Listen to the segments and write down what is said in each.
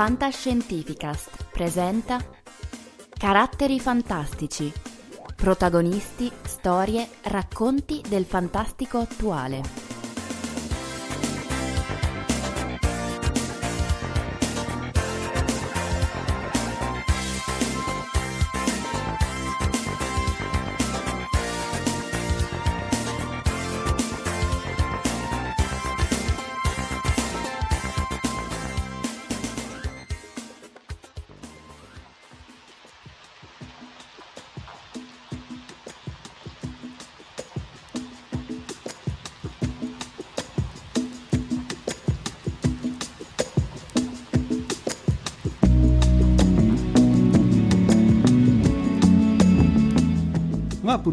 Fantascientificast presenta Caratteri fantastici. Protagonisti, storie, racconti del fantastico attuale.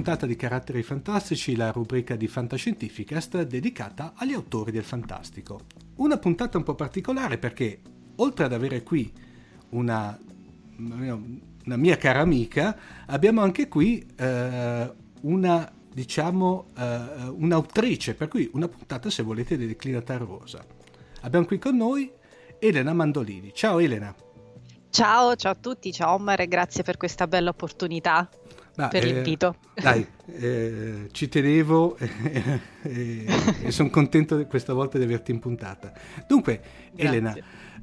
Puntata di Caratteri Fantastici, la rubrica di Fantascientificast dedicata agli autori del fantastico. Una puntata un po' particolare perché, oltre ad avere qui una, una mia cara amica, abbiamo anche qui eh, una, diciamo, eh, un'autrice, per cui una puntata, se volete, dedicata a Rosa. Abbiamo qui con noi Elena Mandolini. Ciao Elena. Ciao, ciao a tutti, ciao Omar e grazie per questa bella opportunità. Ma, per eh, l'invito. Dai, eh, ci tenevo e, e, e sono contento questa volta di averti in puntata. Dunque, Grazie. Elena,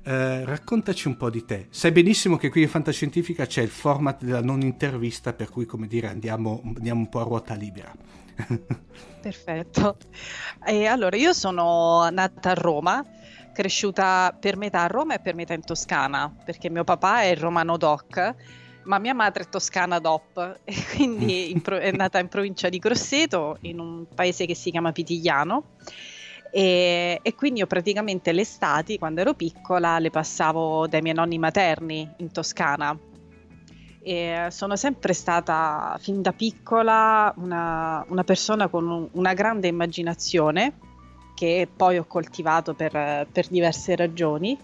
eh, raccontaci un po' di te. Sai benissimo che qui in Fantascientifica c'è il format della non intervista, per cui, come dire, andiamo, andiamo un po' a ruota libera. Perfetto. E allora, io sono nata a Roma, cresciuta per metà a Roma e per metà in Toscana, perché mio papà è romano doc ma mia madre è toscana DOP e quindi pro- è nata in provincia di Grosseto, in un paese che si chiama Pitigliano. E, e, quindi io praticamente le estati, quando ero piccola, le passavo dai miei nonni materni in Toscana. E sono sempre stata, fin da piccola, una, una persona con un, una grande immaginazione che poi ho coltivato per, per diverse ragioni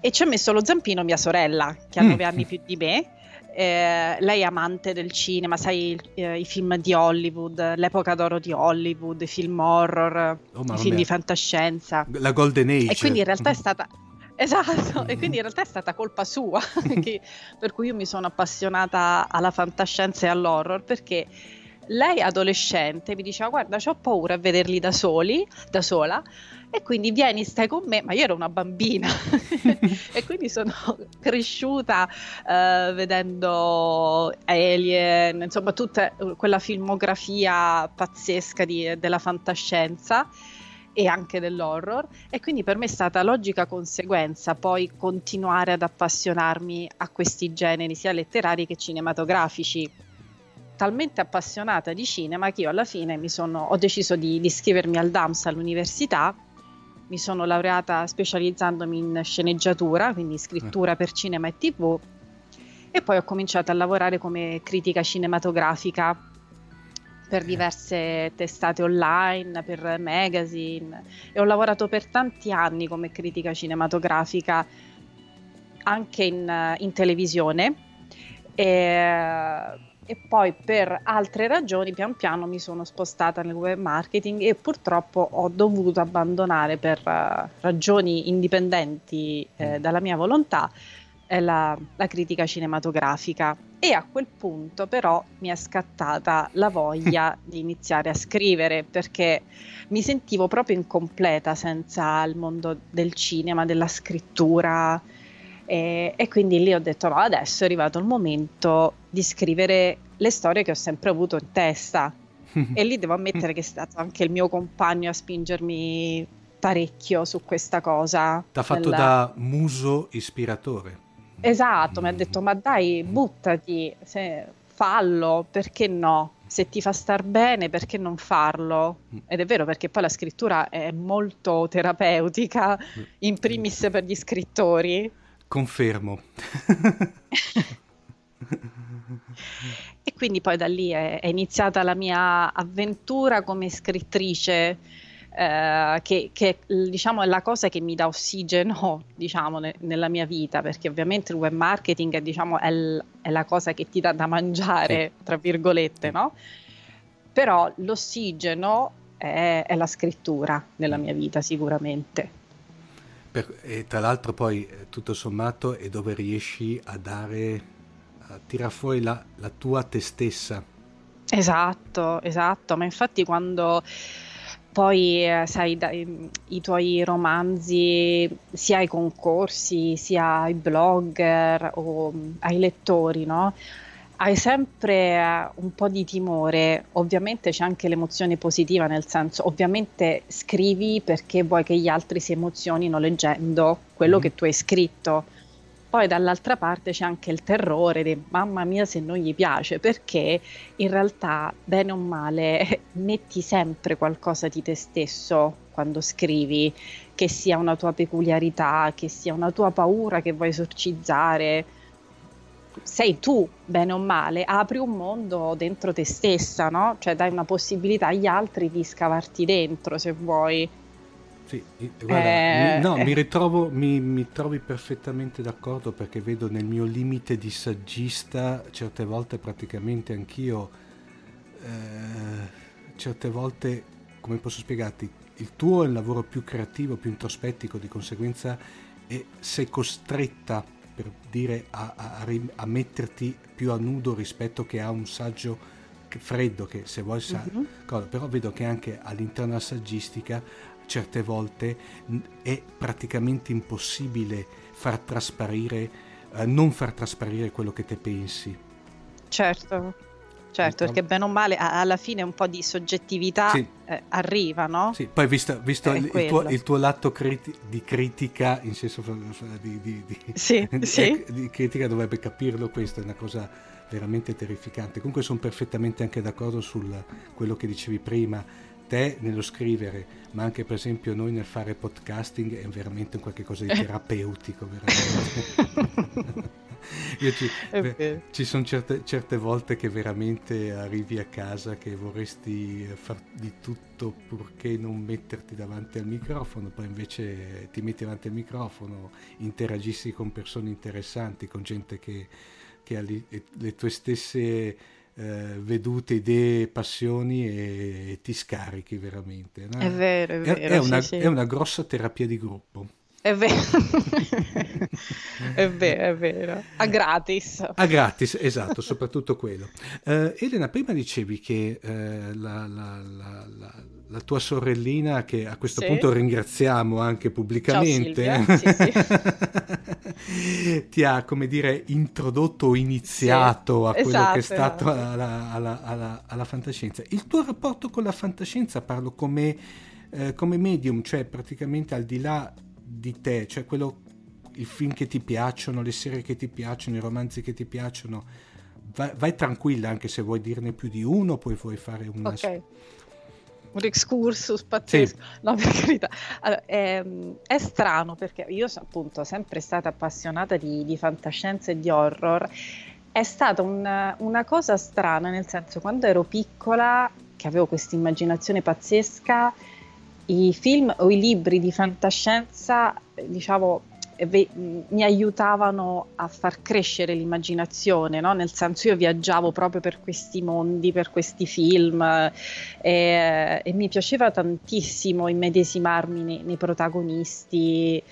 e ci ha messo lo zampino mia sorella, che ha mm. nove anni più di me. Eh, lei è amante del cinema, sai eh, i film di Hollywood, l'epoca d'oro di Hollywood, i film horror, oh, i film mia. di fantascienza. La Golden Age. E quindi in realtà è stata... Esatto, mm. e quindi in realtà è stata colpa sua, che, per cui io mi sono appassionata alla fantascienza e all'horror, perché lei adolescente mi diceva guarda ho paura a vederli da soli, da sola, e quindi vieni, stai con me, ma io ero una bambina. E quindi sono cresciuta uh, vedendo Alien, insomma tutta quella filmografia pazzesca di, della fantascienza e anche dell'horror. E quindi per me è stata logica conseguenza poi continuare ad appassionarmi a questi generi sia letterari che cinematografici. Talmente appassionata di cinema che io alla fine sono, ho deciso di, di iscrivermi al DAMS all'università mi sono laureata specializzandomi in sceneggiatura, quindi scrittura per cinema e tv, e poi ho cominciato a lavorare come critica cinematografica per eh. diverse testate online, per magazine e ho lavorato per tanti anni come critica cinematografica anche in, in televisione. E e poi per altre ragioni pian piano mi sono spostata nel web marketing e purtroppo ho dovuto abbandonare per uh, ragioni indipendenti eh, mm. dalla mia volontà eh, la, la, critica cinematografica e a quel punto però mi è scattata la voglia di iniziare a scrivere perché mi sentivo proprio incompleta senza il mondo del cinema, della scrittura E, e, quindi lì ho detto no, adesso è arrivato il momento di scrivere le storie che ho sempre avuto in testa. e lì devo ammettere che è stato anche il mio compagno a spingermi parecchio su questa cosa. T'ha fatto nella... da muso ispiratore. Esatto, mm. mi ha detto ma dai, buttati, se, fallo, perché no? Se ti fa star bene, perché non farlo? Mm. Ed è vero perché poi la scrittura è molto terapeutica, mm. in primis per gli scrittori. Confermo. e quindi poi da lì è, è iniziata la mia avventura come scrittrice eh, che, che diciamo, è la cosa che mi dà ossigeno diciamo, ne, nella mia vita, perché ovviamente il web marketing diciamo, è, l- è, la cosa che ti dà da mangiare, tra virgolette, no? Però l'ossigeno è, è la scrittura nella mia vita sicuramente. Per, e tra l'altro poi tutto sommato è dove riesci a dare, a tirar fuori la, la tua te stessa. Esatto, esatto, ma infatti quando poi, eh, sai, dai, i tuoi romanzi, sia ai concorsi, sia ai blogger o mm, ai lettori, no? Hai sempre eh, un po' di timore, ovviamente c'è anche l'emozione positiva, nel senso, ovviamente scrivi perché vuoi che gli altri si emozionino leggendo quello mm. che tu hai scritto poi dall'altra parte c'è anche il terrore di mamma mia se non gli piace, perché in realtà, bene o male, metti sempre qualcosa di te stesso quando scrivi, che sia una tua peculiarità, che sia una tua paura che vuoi esorcizzare. Sei tu, bene o male, apri un mondo dentro te stessa, no? Cioè dai una possibilità agli altri di scavarti dentro se vuoi. Sì, guarda, eh, no, mi ritrovo, mi, mi, trovi perfettamente d'accordo perché vedo nel mio limite di saggista certe volte praticamente anch'io, eh, certe volte, come posso spiegarti, il tuo è il lavoro più creativo, più introspettico, di conseguenza e sei costretta per dire a, a, a, metterti più a nudo rispetto che a un saggio freddo che se vuoi sa- uh-huh. però vedo che anche all'interno della saggistica certe volte è praticamente impossibile far trasparire, eh, non far trasparire quello che te pensi. Certo, certo, perché bene o male alla fine un po' di soggettività sì. eh, arriva, no? Sì, poi visto, visto il, tuo, il, tuo, lato criti- di critica, in senso di, di, di, sì, sì. di critica dovrebbe capirlo, questa è una cosa veramente terrificante. Comunque sono perfettamente anche d'accordo su quello che dicevi prima te nello scrivere, ma anche per esempio noi nel fare podcasting è veramente un qualche cosa di terapeutico, veramente. ci, beh, ci, sono certe, certe, volte che veramente arrivi a casa che vorresti far di tutto purché non metterti davanti al microfono, poi invece ti metti davanti al microfono, interagissi con persone interessanti, con gente che, che ha le, le tue stesse eh, vedute, idee, passioni e, e ti scarichi veramente. No? È vero, è vero. È, è, una, sì, sì. è una grossa terapia di gruppo. È vero. è vero, è vero. A gratis. A gratis, esatto, soprattutto quello. Uh, Elena, prima dicevi che uh, la, la, la, la, tua sorellina, che a questo sì. punto ringraziamo anche pubblicamente, Ciao, sì, sì. ti ha, come dire, introdotto o iniziato a quello esatto, che è esatto, stato esatto. alla, alla, alla, alla, fantascienza. Il tuo rapporto con la fantascienza, parlo come, eh, come medium, cioè praticamente al di là di te, cioè quello, i film che ti piacciono, le serie che ti piacciono, i romanzi che ti piacciono, vai, vai tranquilla anche se vuoi dirne più di uno, poi vuoi fare una... Ok. Un excursus pazzesco, sì. no per carità. Allora, è, ehm, è, strano perché io sono appunto sempre stata appassionata di, di fantascienza e di horror. È stata un, una cosa strana, nel senso quando ero piccola, che avevo questa immaginazione pazzesca, i film o i libri di fantascienza, diciamo, ve- mi aiutavano a far crescere l'immaginazione, no? nel senso io viaggiavo proprio per questi mondi, per questi film e, e mi piaceva tantissimo immedesimarmi nei, nei protagonisti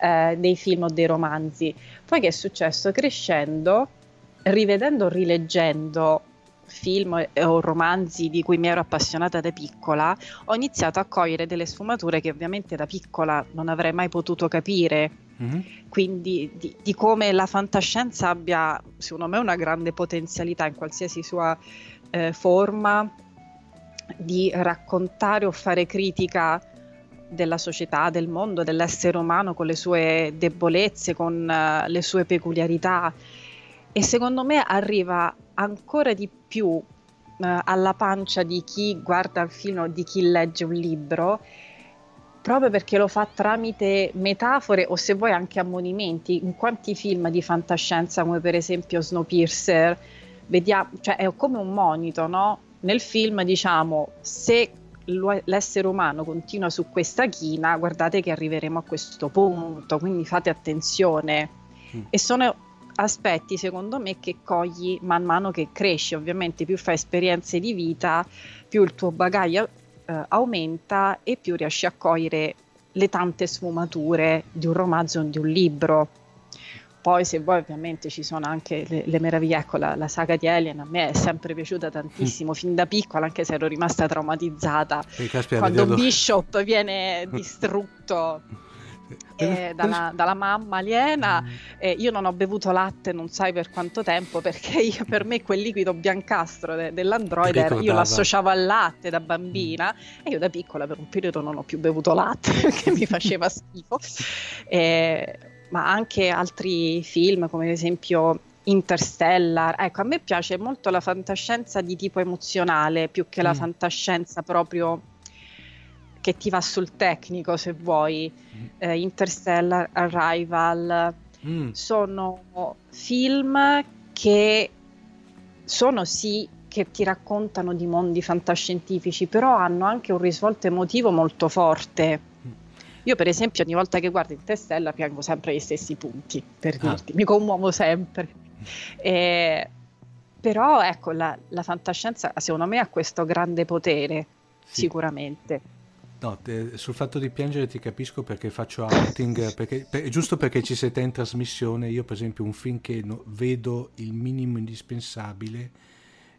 eh, dei film o dei romanzi. Poi che è successo? Crescendo, rivedendo, rileggendo film o romanzi di cui mi ero appassionata da piccola, ho iniziato a cogliere delle sfumature che ovviamente da piccola non avrei mai potuto capire Mm-hmm. Quindi di, di, come la fantascienza abbia, secondo me, una grande potenzialità in qualsiasi sua eh, forma di raccontare o fare critica della società, del mondo, dell'essere umano con le sue debolezze, con uh, le sue peculiarità e secondo me arriva ancora di più uh, alla pancia di chi guarda il film o di chi legge un libro proprio perché lo fa tramite metafore o se vuoi anche ammonimenti. In quanti film di fantascienza, come per esempio Snowpiercer, vediamo, cioè è come un monito, no? Nel film diciamo se l'essere umano continua su questa china, guardate che arriveremo a questo punto, quindi fate attenzione. Mm. E sono aspetti, secondo me, che cogli man mano che cresci. Ovviamente più fai esperienze di vita, più il tuo bagaglio eh, aumenta e più riesci a cogliere le tante sfumature di un romanzo o di un libro. Poi se vuoi ovviamente ci sono anche le, le meraviglie, ecco la, la, saga di Alien a me è sempre piaciuta tantissimo, mm. fin da piccola anche se ero rimasta traumatizzata quando Bishop viene distrutto eh, dalla, dalla, mamma aliena. Mm. Eh, io non ho bevuto latte non sai per quanto tempo perché io, per me quel liquido biancastro de, dell'androide era, io lo associavo al latte da bambina mm. e io da piccola per un periodo non ho più bevuto latte perché mi faceva schifo. Eh, ma anche altri film come ad esempio Interstellar. Ecco, a me piace molto la fantascienza di tipo emozionale più che la mm. fantascienza proprio che ti va sul tecnico se vuoi, mm. eh, Interstellar, Arrival, mm. sono film che sono sì che ti raccontano di mondi fantascientifici, però hanno anche un risvolto emotivo molto forte. Mm. Io, per esempio, ogni volta che guardo Interstellar piango sempre agli stessi punti, per ah. dirti, mi commuovo sempre. Eh, però, ecco, la, la, fantascienza, secondo me, ha questo grande potere, sì. sicuramente. No, te, sul fatto di piangere ti capisco perché faccio outing, perché, per, giusto perché ci sei te in trasmissione, io per esempio un film che no, vedo il minimo indispensabile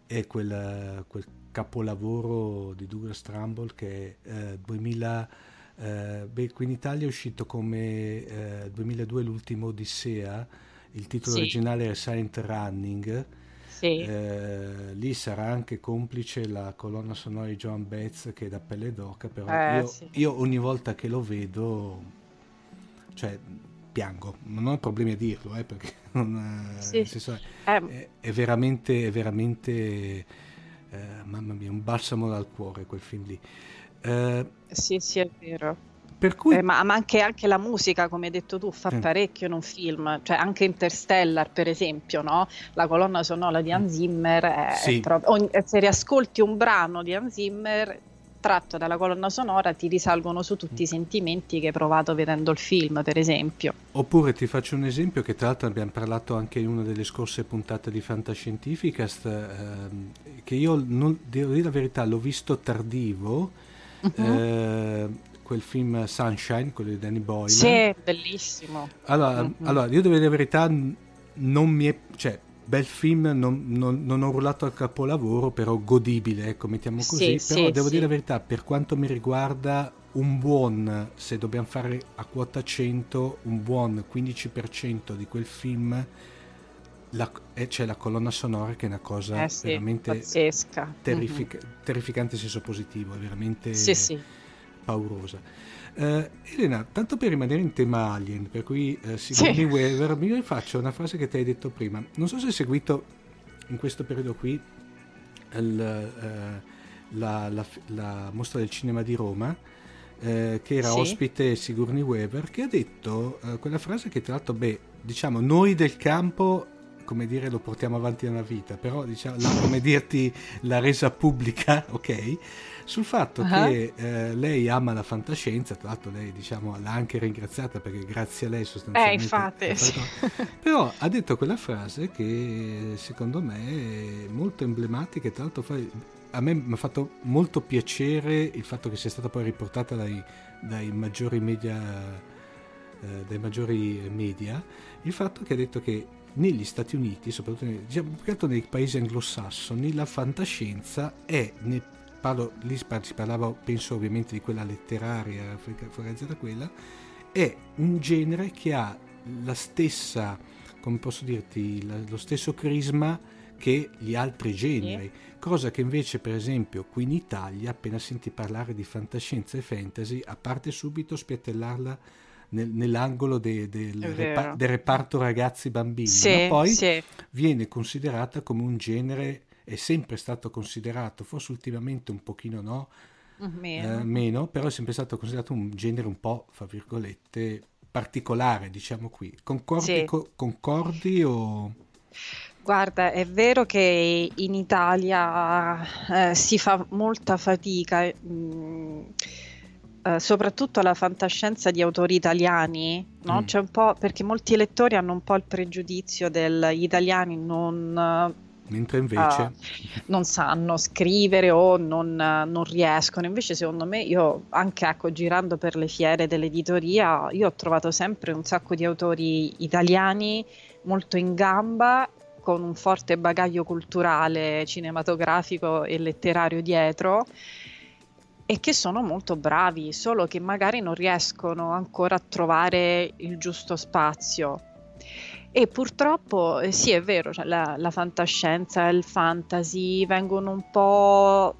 è quel, quel capolavoro di Douglas Trumbull che è eh, 2000, eh, beh, qui in Italia è uscito come eh, 2002 l'ultimo Odissea, il titolo sì. originale è Silent Running sì. Eh, lì sarà anche complice la colonna sonora di Joan Betz che è da pelle d'oca, però eh, io, sì. io, ogni volta che lo vedo, cioè piango, non ho problemi a dirlo, eh, perché non, sì. senso, è, eh. è, veramente, è veramente eh, mamma mia, un balsamo dal cuore quel film lì. Eh, sì, sì, è vero. Cui... Eh, ma, ma anche, anche, la musica, come hai detto tu, fa mm. parecchio in un film, cioè anche Interstellar, per esempio, no? la colonna sonora di Hans Zimmer, è, sì. è proprio, se riascolti un brano di Hans Zimmer tratto dalla colonna sonora ti risalgono su tutti i sentimenti che hai provato vedendo il film, per esempio. Oppure ti faccio un esempio che tra l'altro abbiamo parlato anche in una delle scorse puntate di Fantascientificast, ehm, che io non, devo dire la verità, l'ho visto tardivo. Uh-huh. Eh, quel film Sunshine, quello di Danny Boyle. Sì, bellissimo. Allora, mm-hmm. allora io devo dire la verità, non mi è... Cioè, bel film, non, non, non, ho rullato al capolavoro, però godibile, ecco, mettiamo così. Sì, però sì, devo sì. dire la verità, per quanto mi riguarda, un buon, se dobbiamo fare a quota 100, un buon 15% di quel film la, eh, c'è la colonna sonora che è una cosa eh veramente pazzesca. Terrific- mm-hmm. terrificante in senso positivo, è veramente... Sì, sì paurosa. Uh, Elena, tanto per rimanere in tema Alien, per cui uh, Sigourney sì. Weaver, mi rifaccio una frase che ti hai detto prima. Non so se hai seguito in questo periodo qui il, uh, la, la, la, mostra del cinema di Roma, che era sì. ospite Sigourney Weaver, che ha detto quella frase che tra l'altro, beh, diciamo, noi del campo come dire, lo portiamo avanti nella vita, però diciamo, la, come dirti, l'ha resa pubblica, ok? Sul fatto uh-huh. che eh, lei ama la fantascienza, tra l'altro lei diciamo, l'ha anche ringraziata perché grazie a lei sostanzialmente... Eh, infatti. Sì. Però ha detto quella frase che secondo me è molto emblematica e tra l'altro fa, a me mi ha fatto molto piacere il fatto che sia stata poi riportata dai, dai maggiori media, eh, dai maggiori media, il fatto che ha detto che negli Stati Uniti, soprattutto nei, diciamo, nei paesi anglosassoni, la fantascienza è nel parlo, lì si parlava, penso ovviamente di quella letteraria, focalizzata quella, è un genere che ha la stessa, come posso dirti, la, lo stesso crisma che gli altri generi, sì. cosa che invece per esempio qui in Italia appena senti parlare di fantascienza e fantasy a parte subito spiattellarla nel, nell'angolo de, de, del, repa- del, reparto ragazzi bambini, sì, ma poi sì. viene considerata come un genere, è sempre stato considerato, forse ultimamente un pochino no, meno. Eh, meno, però è sempre stato considerato un genere un po', fra virgolette, particolare, diciamo qui. Concordi, sì. co- concordi o... Guarda, è vero che in Italia eh, si fa molta fatica, mh, mm, eh, soprattutto la fantascienza di autori italiani, no? mm. C'è un po' perché molti lettori hanno un po' il pregiudizio degli italiani non mentre invece uh, non sanno scrivere o non, non, riescono. Invece, secondo me, io anche ecco, girando per le fiere dell'editoria, io ho trovato sempre un sacco di autori italiani molto in gamba con un forte bagaglio culturale, cinematografico e letterario dietro e che sono molto bravi, solo che magari non riescono ancora a trovare il giusto spazio. E purtroppo eh, sì, è vero, cioè la, la fantascienza e il fantasy vengono un po'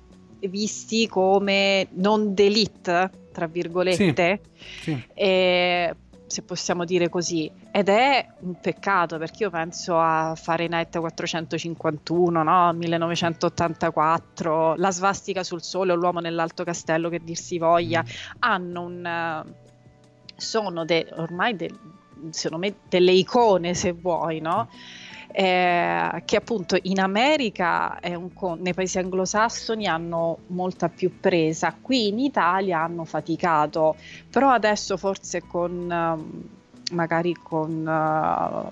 visti come non d'elite, tra virgolette, sì, sì. E, se possiamo dire così. Ed è un peccato perché io penso a Fahrenheit 451, no? 1984, La svastica sul sole o L'uomo nell'alto castello, che dir si voglia, mm. hanno un... sono de, ormai de, secondo me delle icone se vuoi, no? Eh, che appunto in America con- nei paesi anglosassoni hanno molta più presa, qui in Italia hanno faticato, però adesso forse con uh, magari con uh,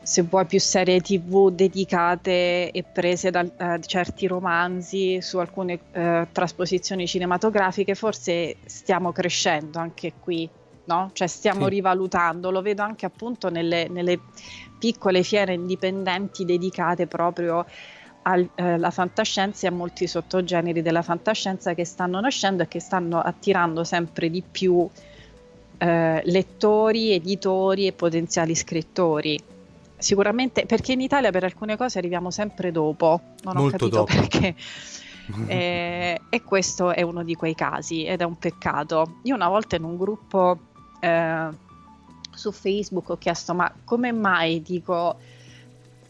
se vuoi più serie tv dedicate e prese da uh, certi romanzi su alcune trasposizioni cinematografiche, forse stiamo crescendo anche qui no? Cioè stiamo sì. rivalutando, lo vedo anche appunto nelle, nelle piccole fiere indipendenti dedicate proprio alla eh, fantascienza e a molti sottogeneri della fantascienza che stanno nascendo e che stanno attirando sempre di più eh, lettori, editori e potenziali scrittori. Sicuramente perché in Italia per alcune cose arriviamo sempre dopo, non Molto ho capito dopo. perché. eh, e questo è uno di quei casi ed è un peccato. Io una volta in un gruppo eh, su Facebook ho chiesto ma come mai dico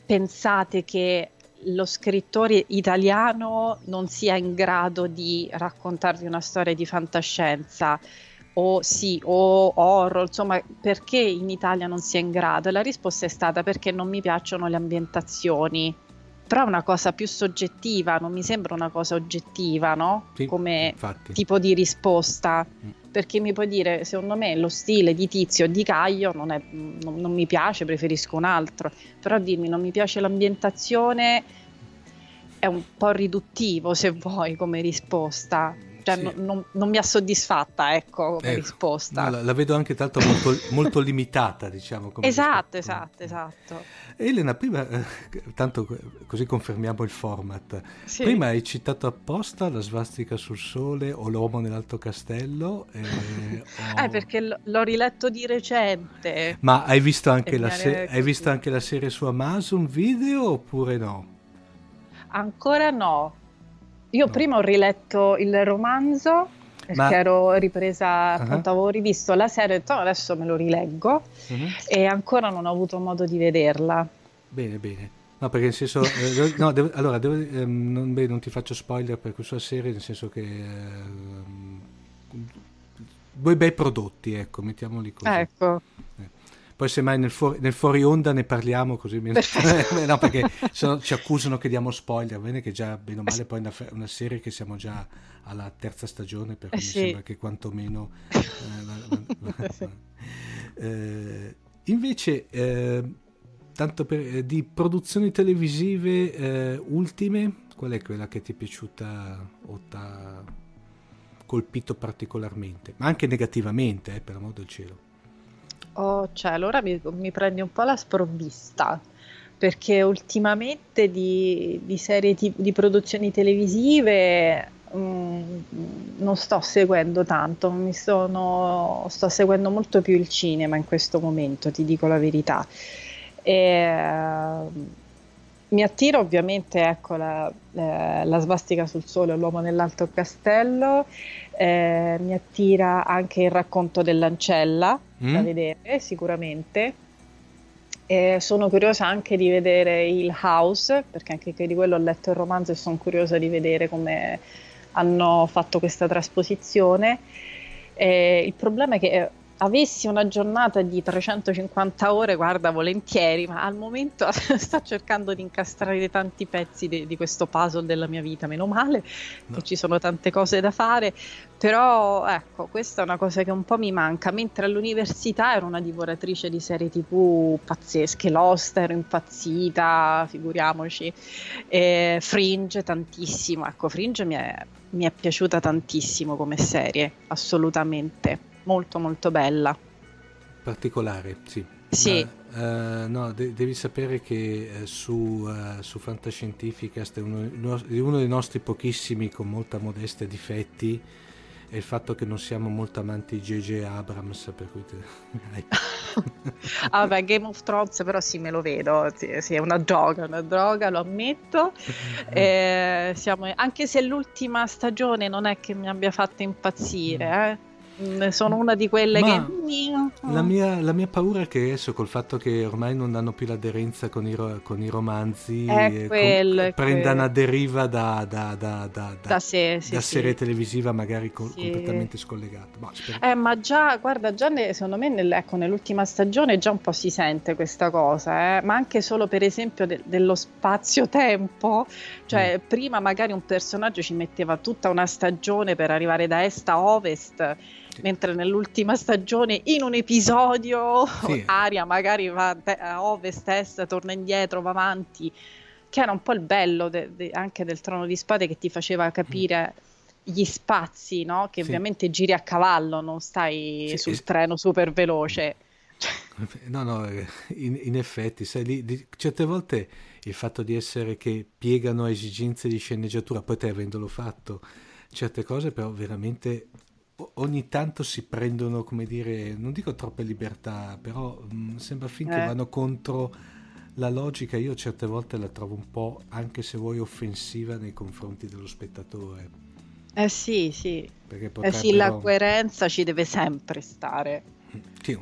pensate che lo scrittore italiano non sia in grado di raccontarvi una storia di fantascienza o sì o horror insomma perché in Italia non sia in grado e la risposta è stata perché non mi piacciono le ambientazioni però è una cosa più soggettiva, non mi sembra una cosa oggettiva, no? Sì, Come infatti. tipo di risposta. Mm. Perché mi puoi dire, secondo me lo stile di Tizio o di Caio non, è, non, non mi piace, preferisco un altro. Però dirmi non mi piace l'ambientazione è un po' riduttivo, se vuoi, come risposta. Cioè, sì. non, non, mi ha soddisfatta, ecco, come ecco, risposta. La, la, vedo anche tanto molto, molto limitata, diciamo. esatto, esatto, esatto. Elena, prima, eh, tanto così confermiamo il format. Sì. Prima hai citato apposta la svastica sul sole o l'uomo nell'alto castello. Eh, o... eh perché l- l'ho riletto di recente. Ma hai visto anche, la, se- hai visto anche la serie su Amazon video oppure no? Ancora no, io no. prima ho riletto il romanzo perché Ma... ero ripresa, appunto, uh-huh. avevo rivisto la serie e ho detto oh, adesso me lo rileggo uh-huh. e ancora non ho avuto modo di vederla. Bene, bene. No, perché nel senso, eh, no, devo, allora, devo, eh, non, beh, non, ti faccio spoiler per questa serie, nel senso che eh, due bei prodotti, ecco, mettiamoli così. Ecco. Eh. Poi semmai nel fuori, nel fuori onda ne parliamo così no, perché sono, ci accusano che diamo spoiler, bene che già bene o male poi una, una serie che siamo già alla terza stagione, per cui eh sì. mi sembra che quantomeno... Eh, eh, invece, eh, tanto per, eh, di produzioni televisive eh, ultime, qual è quella che ti è piaciuta o ti ha colpito particolarmente? Ma anche negativamente, per amor del cielo. Oh, cioè, allora mi, mi prendi un po' la sprovvista perché ultimamente di, di serie t- di produzioni televisive mm, non sto seguendo tanto, sono, sto seguendo molto più il cinema in questo momento, ti dico la verità. E, mi attira ovviamente ecco, la, eh, la, svastica sul sole, l'uomo nell'alto castello, eh, mi attira anche il racconto dell'ancella mm. da vedere sicuramente. E sono curiosa anche di vedere il House, perché anche di quello ho letto il romanzo e sono curiosa di vedere come hanno fatto questa trasposizione. Il problema è che avessi una giornata di 350 ore, guarda, volentieri, ma al momento sto cercando di incastrare tanti pezzi di, di, questo puzzle della mia vita, meno male no. che ci sono tante cose da fare, però ecco, questa è una cosa che un po' mi manca, mentre all'università ero una divoratrice di serie tv pazzesche, Lost ero impazzita, figuriamoci, e Fringe tantissimo, ecco, Fringe mi è, mi è piaciuta tantissimo come serie, assolutamente molto molto bella. Particolare, sì. Sì. Ma, uh, no, de- devi sapere che uh, su, uh, su Fantascientificast è uno, uno, dei nostri pochissimi con molta modestia difetti è il fatto che non siamo molto amanti di J.J. Abrams per cui te... ah, vabbè Game of Thrones però sì me lo vedo sì, sì, è una droga una droga lo ammetto eh, siamo... anche se l'ultima stagione non è che mi abbia fatto impazzire eh sono una di quelle Ma che... La mia, la mia, paura è che adesso col fatto che ormai non hanno più l'aderenza con i, con i romanzi è quello, com- prenda una deriva da, da, da, da, da sé, sì, da sì. serie televisiva magari co- completamente scollegata. Ma, eh, ma già, guarda, già ne, secondo me nel, ecco, nell'ultima stagione già un po' si sente questa cosa, eh? ma anche solo per esempio de- dello spazio-tempo, cioè mm. prima magari un personaggio ci metteva tutta una stagione per arrivare da est a ovest mentre nell'ultima stagione in un episodio sì. Aria magari va a ovest, est, torna indietro, va avanti, che era un po' il bello de- de- anche del Trono di Spade che ti faceva capire mm. gli spazi, no? che sì. ovviamente giri a cavallo, non stai sì, sul treno super veloce. No, no, in, in effetti, sai, lì, di, certe volte il fatto di essere che piegano a esigenze di sceneggiatura, poi te avendolo fatto, certe cose però veramente ogni tanto si prendono, come dire, non dico troppe libertà, però mh, mm, sembra finché eh. vanno contro la logica. Io certe volte la trovo un po', anche se vuoi, offensiva nei confronti dello spettatore. Eh sì, sì. Perché eh sì, la coerenza ci deve sempre stare. Sì,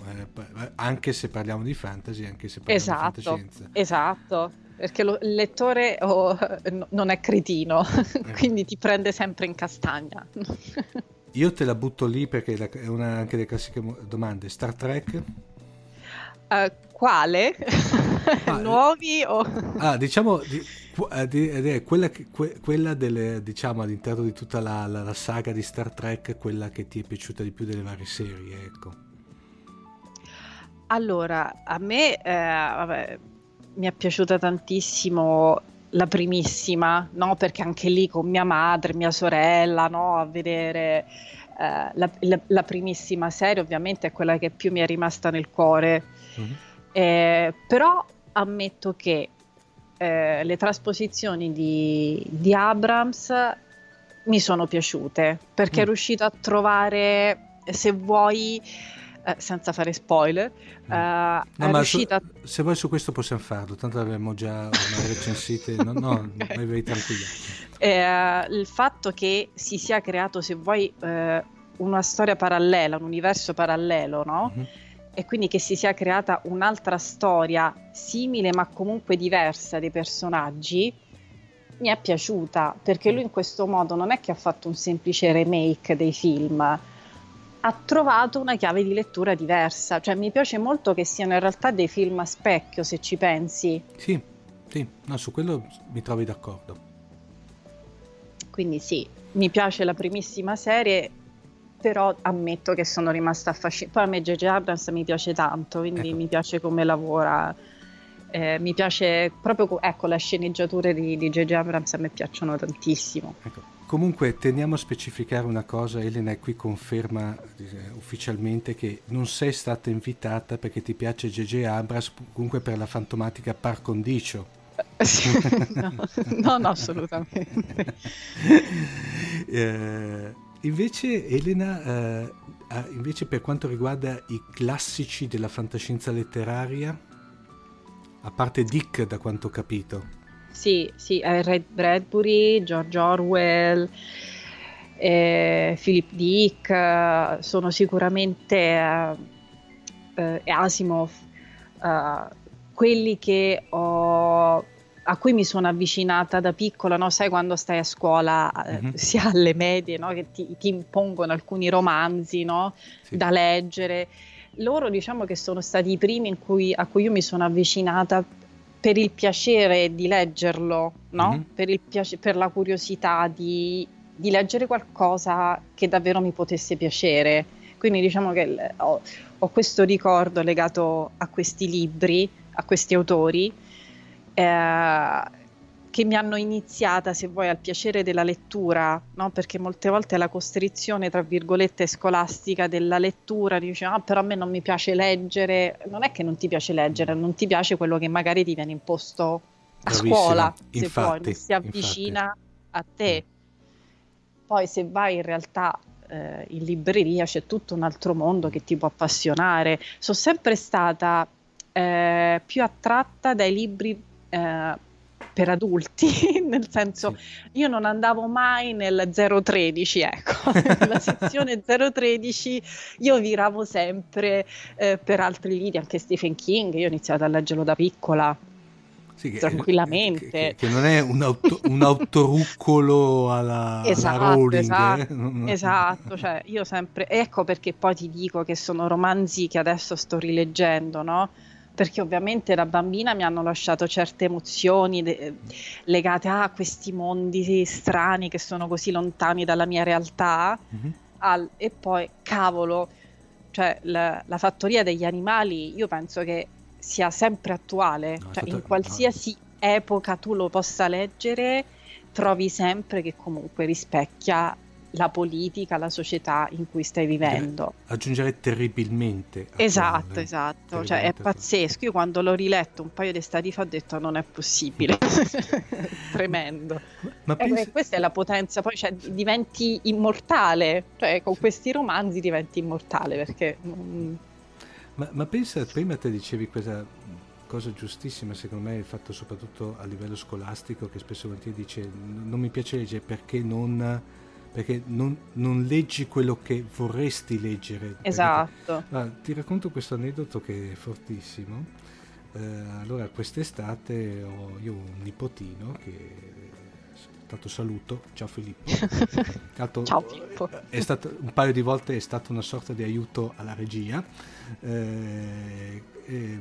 anche se parliamo di fantasy, anche se parliamo esatto, di fantascienza. Esatto, perché lo, il lettore oh, non è cretino, eh. quindi ti prende sempre in castagna. Io te la butto lì perché è una anche delle classiche domande. Star Trek? Uh, quale? Ah, Nuovi o... Ah, diciamo, di, eh, di, di, quella, que, quella delle, diciamo, all'interno di tutta la, la, la, saga di Star Trek, quella che ti è piaciuta di più delle varie serie, ecco. Allora, a me, eh, vabbè, mi è piaciuta tantissimo la primissima, no? perché anche lì con mia madre, mia sorella, no? a vedere eh, la, la, la, primissima serie, ovviamente è quella che più mi è rimasta nel cuore. Mm-hmm. Eh, però ammetto che eh, le trasposizioni di, di, Abrams mi sono piaciute perché mm. è riuscito a trovare, se vuoi, eh, senza fare spoiler, mm. eh, no, riuscita... Su, se vuoi su questo possiamo farlo, tanto abbiamo già recensite, no, no okay. vai, tranquilla. Eh, il fatto che si sia creato, se vuoi, eh, una storia parallela, un universo parallelo, no? Mm-hmm. E quindi che si sia creata un'altra storia simile ma comunque diversa dei personaggi, mi è piaciuta perché lui in questo modo non è che ha fatto un semplice remake dei film, ha trovato una chiave di lettura diversa. Cioè, mi piace molto che siano in realtà dei film a specchio, se ci pensi. Sì, sì, no, su quello mi trovi d'accordo. Quindi sì, mi piace la primissima serie, però ammetto che sono rimasta affascinata. Poi a me J.J. Abrams mi piace tanto, quindi ecco. mi piace come lavora. Eh, mi piace proprio, ecco, le sceneggiature di J.J. Abrams a me piacciono tantissimo. Ecco. Comunque teniamo a specificare una cosa, Elena qui conferma eh, ufficialmente che non sei stata invitata perché ti piace J.J. Abrams, comunque per la fantomatica par condicio. no, no, no, assolutamente. eh, invece, Elena, eh, invece per quanto riguarda i classici della fantascienza letteraria, a parte Dick, da quanto ho capito. Sì, sì, eh, Red Bradbury, George Orwell, eh, Philip Dick, eh, sono sicuramente eh, eh Asimov, eh, quelli che ho a cui mi sono avvicinata da piccola, no? sai quando stai a scuola, mm-hmm. sia alle medie, no? che ti, ti, impongono alcuni romanzi no? sì. da leggere. Loro diciamo che sono stati i primi cui, a cui io mi sono avvicinata per il piacere di leggerlo, mm-hmm. per, piace- per, la curiosità di, di, leggere qualcosa che davvero mi potesse piacere. Quindi diciamo che ho, ho questo ricordo legato a questi libri, a questi autori eh, che mi hanno iniziata, se vuoi, al piacere della lettura, no? perché molte volte la costrizione, tra virgolette, scolastica della lettura, dice, ah, però a me non mi piace leggere, non è che non ti piace leggere, non ti piace quello che magari ti viene imposto a Bravissima. scuola, se infatti, vuoi, si avvicina infatti. a te. Poi se vai in realtà eh, in libreria c'è tutto un altro mondo che ti può appassionare. Sono sempre stata eh, più attratta dai libri eh, per adulti, nel senso sì. io non andavo mai nel 013, ecco, nella sezione 013 io viravo sempre eh, per altri libri, anche Stephen King, io ho iniziato a leggerlo da piccola. Sì, che, tranquillamente. Che, che, non è un, auto, un autoruccolo alla, esatto, alla Rowling. Esatto, eh? esatto, cioè io sempre... Ecco perché poi ti dico che sono romanzi che adesso sto rileggendo, no? Perché ovviamente da bambina mi hanno lasciato certe emozioni de- legate a questi mondi strani che sono così lontani dalla mia realtà mm-hmm. al- e poi cavolo, cioè la, la, fattoria degli animali io penso che sia sempre attuale, no, cioè in qualsiasi epoca tu lo possa leggere trovi sempre che comunque rispecchia la politica, la società in cui stai vivendo. Aggiungerei terribilmente. Esatto, esatto, cioè è pazzesco. Io quando l'ho riletto un paio di stati fa ho detto non è possibile, tremendo. Ma pensi... e questa è la potenza, poi cioè, diventi immortale, cioè con questi romanzi diventi immortale perché... Ma, ma pensa, prima te dicevi questa cosa giustissima secondo me, fatto soprattutto a livello scolastico, che spesso dice non mi piace leggere perché non perché non, non, leggi quello che vorresti leggere. Esatto. Perché, ah, ti racconto questo aneddoto che è fortissimo. Eh, allora, quest'estate ho io un nipotino che tanto saluto, ciao Filippo. Tanto, ciao Filippo. È stato, un paio di volte è stato una sorta di aiuto alla regia. Eh, eh,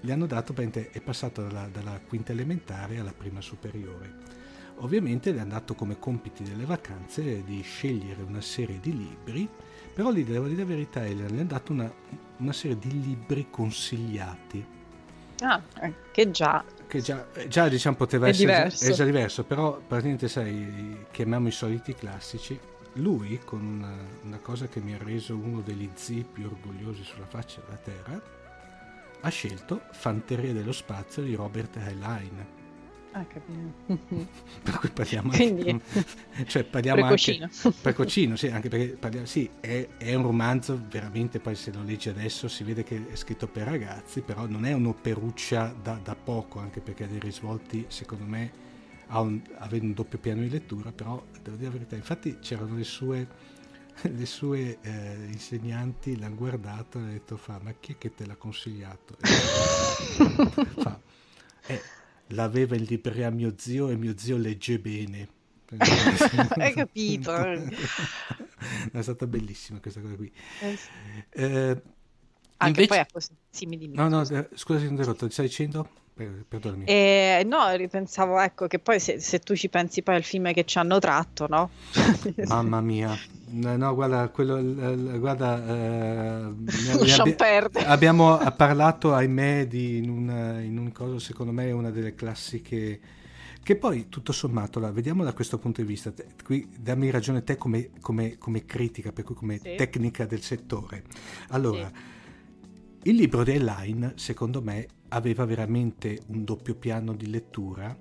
gli hanno dato, è passato dalla, dalla quinta elementare alla prima superiore Ovviamente le hanno dato come compiti delle vacanze di scegliere una serie di libri, però lì devo dire la verità, le hanno dato una, una serie di libri consigliati. Ah, eh, che già che già, già diciamo poteva è essere diverso. È già diverso, però praticamente sai, chiamiamo i soliti classici. Lui, con una, una, cosa che mi ha reso uno degli zii più orgogliosi sulla faccia della terra, ha scelto Fanteria dello spazio di Robert Heinlein Ah, capito. per cui parliamo Quindi, anche, cioè parliamo precocino. anche precocino, sì, anche perché parliamo, sì, è, è, un romanzo veramente, poi se lo leggi adesso si vede che è scritto per ragazzi, però non è un'operuccia da, da poco, anche perché ha dei risvolti, secondo me, ha un, avendo un doppio piano di lettura, però devo dire la verità, infatti c'erano le sue, le sue eh, insegnanti, l'hanno guardato e hanno detto, fa, ma chi è che te l'ha consigliato? fa, eh, l'aveva in libreria mio zio e mio zio legge bene. Hai capito? è stata bellissima questa cosa qui. Eh, sì. eh, Anche invece... poi così, simili. No, no, eh, scusa se ti ho interrotto, ti stai dicendo? Perdonami. Eh, no, ripensavo, ecco, che poi se, se, tu ci pensi poi al film che ci hanno tratto, no? Mamma mia. No, guarda, quello, guarda, eh, abbi- abbiamo parlato, ahimè, di, in, un, in un coso, secondo me è una delle classiche che poi tutto sommato, la, vediamo da questo punto di vista, te, qui dammi ragione te come, come, come critica, per cui come sì. tecnica del settore. Allora, sì Il libro di Elaine, secondo me, aveva veramente un doppio piano di lettura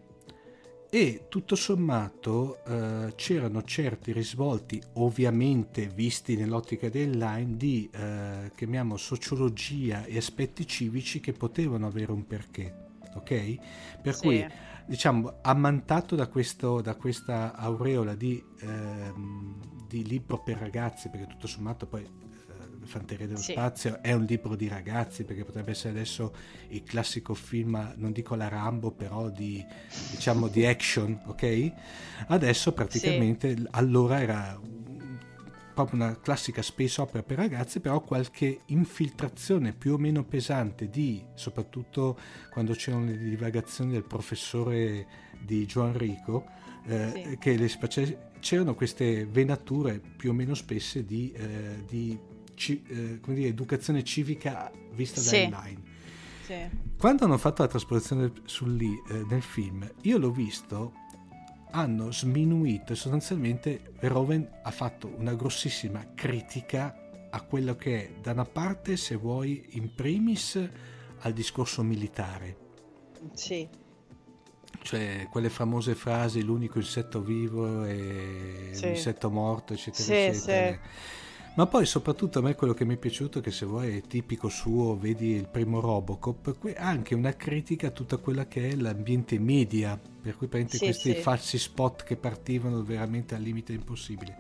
e tutto sommato eh, c'erano certi risvolti, ovviamente visti nell'ottica di Elaine, di, eh, chiamiamo, sociologia e aspetti civici che potevano avere un perché. Ok? Per sì. cui diciamo, ammantato da, questo, da questa aureola di, ehm, di, libro per ragazzi, perché tutto sommato poi eh, Fanteria dello sì. Spazio è un libro di ragazzi, perché potrebbe essere adesso il classico film, non dico la Rambo, però di, diciamo, di action, ok? Adesso praticamente, sì. allora era proprio una classica space opera per ragazzi, però qualche infiltrazione più o meno pesante di, soprattutto quando c'erano le divagazioni del professore di Gioan Rico, eh, sì. che le, c'erano queste venature più o meno spesse di, eh, di ci, eh, dire, educazione civica vista sì. da online. Sì. Quando hanno fatto la trasposizione sul lì, eh, nel film, io l'ho visto hanno sminuito e sostanzialmente Verhoeven ha fatto una grossissima critica a quello che è da una parte se vuoi in primis al discorso militare sì cioè quelle famose frasi l'unico insetto vivo è sì. l'insetto morto eccetera sì, eccetera sì ma poi soprattutto a me quello che mi è piaciuto, che se vuoi è tipico suo, vedi il primo Robocop, anche una critica a tutta quella che è l'ambiente media, per cui sì, questi sì. falsi spot che partivano veramente al limite impossibile.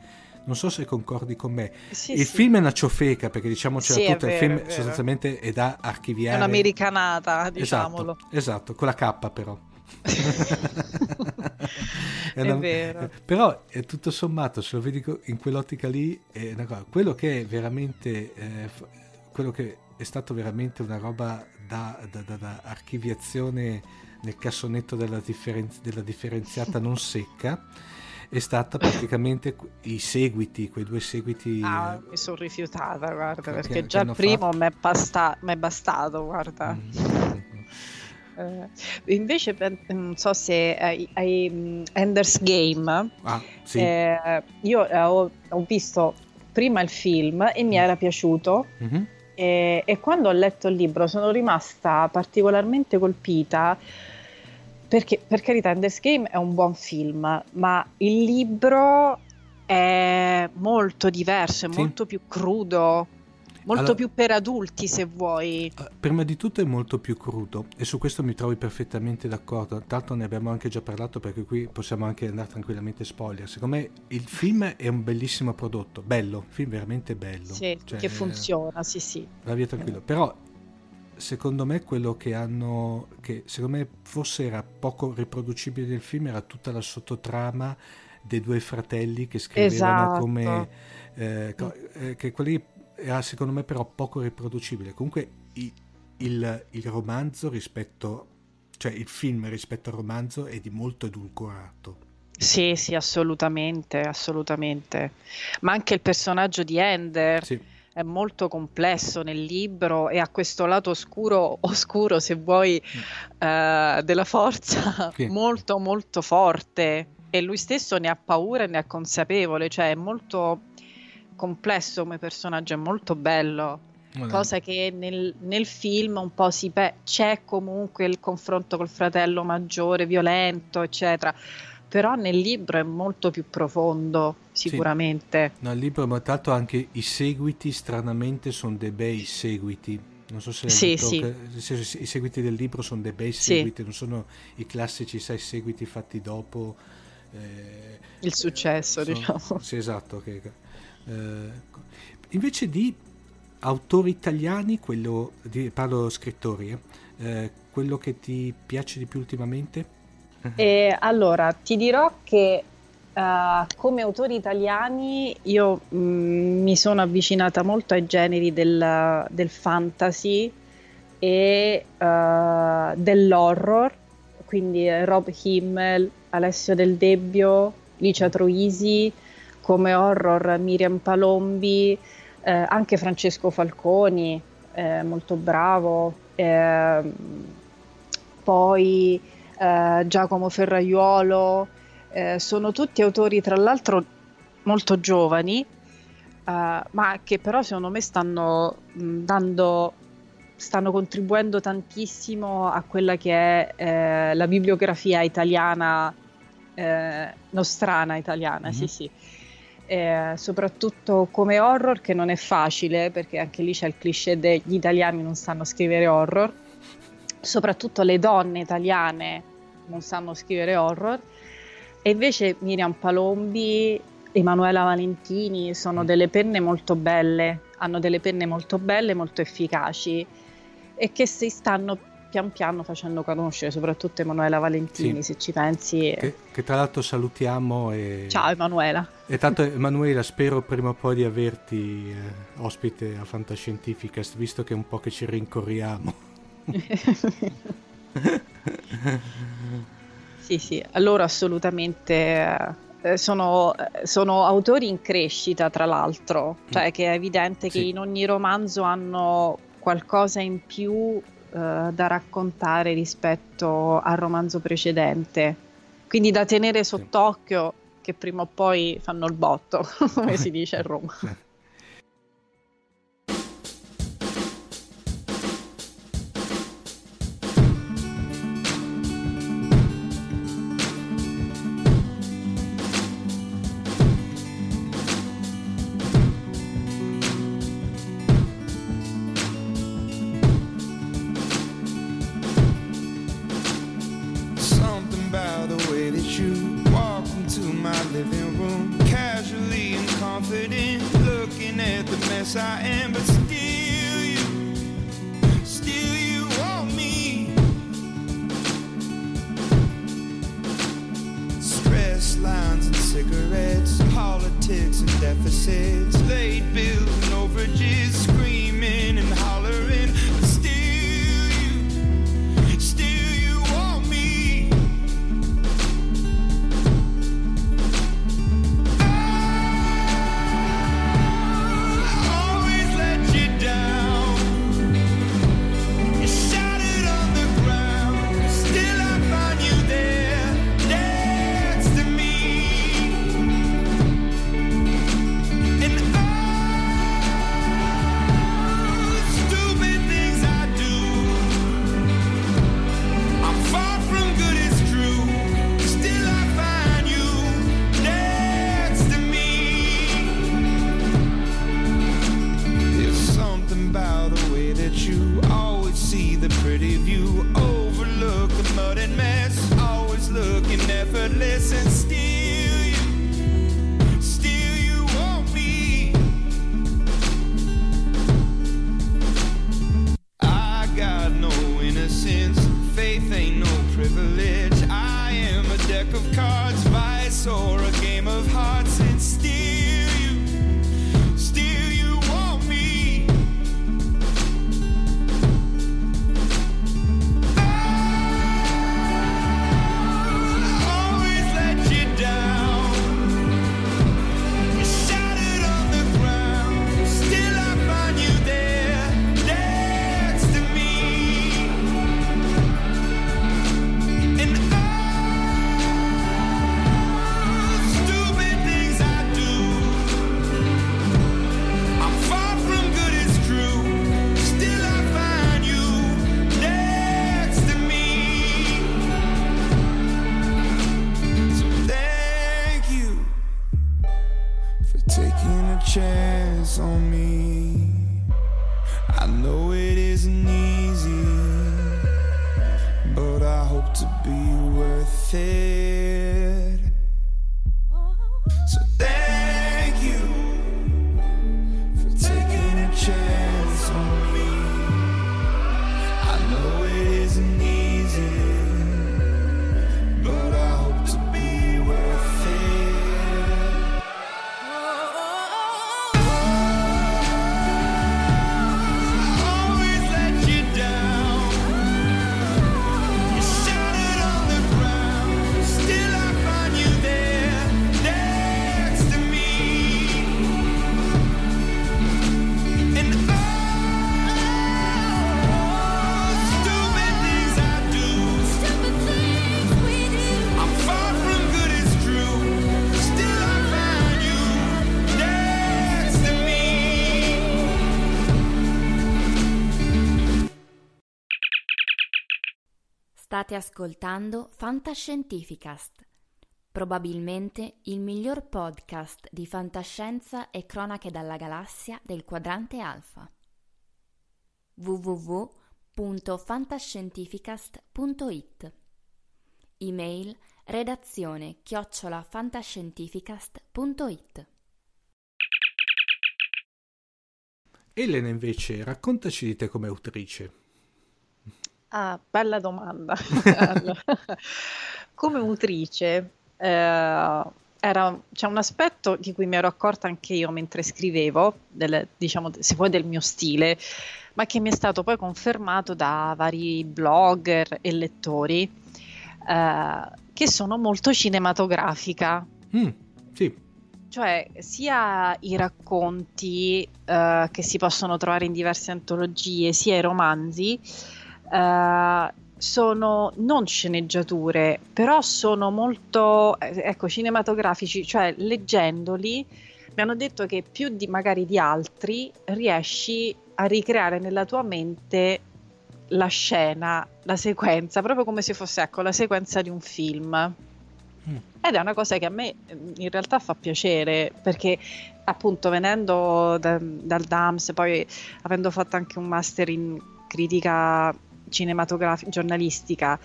Non so se concordi con me. Sì, il film è una ciofeca, perché diciamoci sì, tutto, il film sostanzialmente è da archiviare. È un'americanata, diciamolo. Esatto, esatto, con la K però. è, una, è vero. Però è tutto sommato, se lo vedi in quell'ottica lì, è una cosa. Quello che è veramente, eh, quello che è stato veramente una roba da, da, da, da archiviazione nel cassonetto della, differenzi- della differenziata non secca è stata praticamente i seguiti, quei due seguiti. Ah, eh, mi sono rifiutata, guarda, perché che, già che il primo mi è, basta- bastato, guarda. Mm-hmm. Eh, invece non so se hai, hai um, Ender's Game. Ah, sì. eh, io eh, ho, ho, visto prima il film e mi mm. era piaciuto. Mm-hmm. E, e, quando ho letto il libro sono rimasta particolarmente colpita perché per carità Ender's Game è un buon film ma il libro è molto diverso, è sì. molto più crudo molto allora, più per adulti se vuoi. Eh, prima di tutto è molto più crudo e su questo mi trovi perfettamente d'accordo. Tanto ne abbiamo anche già parlato perché qui possiamo anche andare tranquillamente spoiler. Secondo me il film è un bellissimo prodotto, bello, film veramente bello. Sì, cioè, che funziona, sì sì. Va via tranquillo. Però secondo me quello che hanno, che secondo me forse era poco riproducibile nel film era tutta la sottotrama dei due fratelli che scrivevano esatto. come... Eh, eh, che quelli era secondo me però poco riproducibile. Comunque il, il, il, romanzo rispetto, cioè il film rispetto al romanzo è di molto edulcorato. Sì, sì, assolutamente, assolutamente. Ma anche il personaggio di Ender sì. è molto complesso nel libro e ha questo lato oscuro, oscuro se vuoi, mm. eh, della forza sì. molto, molto forte. E lui stesso ne ha paura e ne è consapevole, cioè è molto complesso come personaggio, è molto bello. Vabbè. Cosa che nel, nel, film un po' si pe- c'è comunque il confronto col fratello maggiore, violento, eccetera. Però nel libro è molto più profondo, sicuramente. Sì. No, il libro, ma tanto anche i seguiti, stranamente, sono dei bei seguiti. Non so se, sì, sì. i seguiti del libro sono dei bei seguiti, non sono i classici sei seguiti fatti dopo. Eh, il successo, sono, diciamo. Sì, esatto. Che, eh, invece di autori italiani, quello di, parlo scrittori, eh, eh, quello che ti piace di più ultimamente? Eh, allora, ti dirò che Uh, come autori italiani io mh, mm, mi sono avvicinata molto ai generi del, del fantasy e uh, dell'horror, quindi Rob Himmel, Alessio Del Debbio, Licia Troisi, come horror Miriam Palombi, eh, anche Francesco Falconi, eh, molto bravo, eh, poi Giacomo Ferraiuolo, eh, sono tutti autori tra l'altro molto giovani, eh, ma che però secondo me stanno mh, dando stanno contribuendo tantissimo a quella che è eh, la bibliografia italiana, eh, nostrana italiana, mm-hmm. sì sì. Eh, soprattutto come horror che non è facile perché anche lì c'è il cliché degli italiani non sanno scrivere horror, soprattutto le donne italiane non sanno scrivere horror e invece Miriam Palombi, Emanuela Valentini sono mm. delle penne molto belle, hanno delle penne molto belle, molto efficaci e che si stanno pian piano facendo conoscere, soprattutto Emanuela Valentini, sì. se ci pensi. Che, che, tra l'altro salutiamo. E... Ciao Emanuela. E tanto Emanuela, spero prima o poi di averti eh, ospite a Fantascientificast, visto che è un po' che ci rincorriamo. sì, sì, allora assolutamente eh, sono, sono, autori in crescita, tra l'altro, cioè mm. che è evidente che in ogni romanzo hanno qualcosa in più uh, da raccontare rispetto al romanzo precedente. Quindi da tenere sott'occhio che prima o poi fanno il botto, come si dice a Roma. State ascoltando Fantascientificast, probabilmente il miglior podcast di fantascienza e cronache dalla galassia del quadrante alfa. www.fantascientificast.it Email redazione chiocciolafantascientificast.it Elena invece raccontaci di te come autrice. Ah, bella domanda. Allora, come autrice, eh, era, c'è un aspetto di cui mi ero accorta anche io mentre scrivevo, del, diciamo, se vuoi del mio stile, ma che mi è stato poi confermato da vari blogger e lettori, eh, che sono molto cinematografica. Mm, sì, Cioè, sia i racconti eh, che si possono trovare in diverse antologie, sia i romanzi, eh, sono non sceneggiature, però sono molto, ecco, cinematografici, cioè leggendoli mi hanno detto che più di magari di altri riesci a ricreare nella tua mente la scena, la sequenza, proprio come se fosse, ecco, la sequenza di un film. Mm. Ed è una cosa che a me eh, in realtà fa piacere perché appunto venendo da- dal DAMS, poi avendo fatto anche un master in critica cinematografica, giornalistica,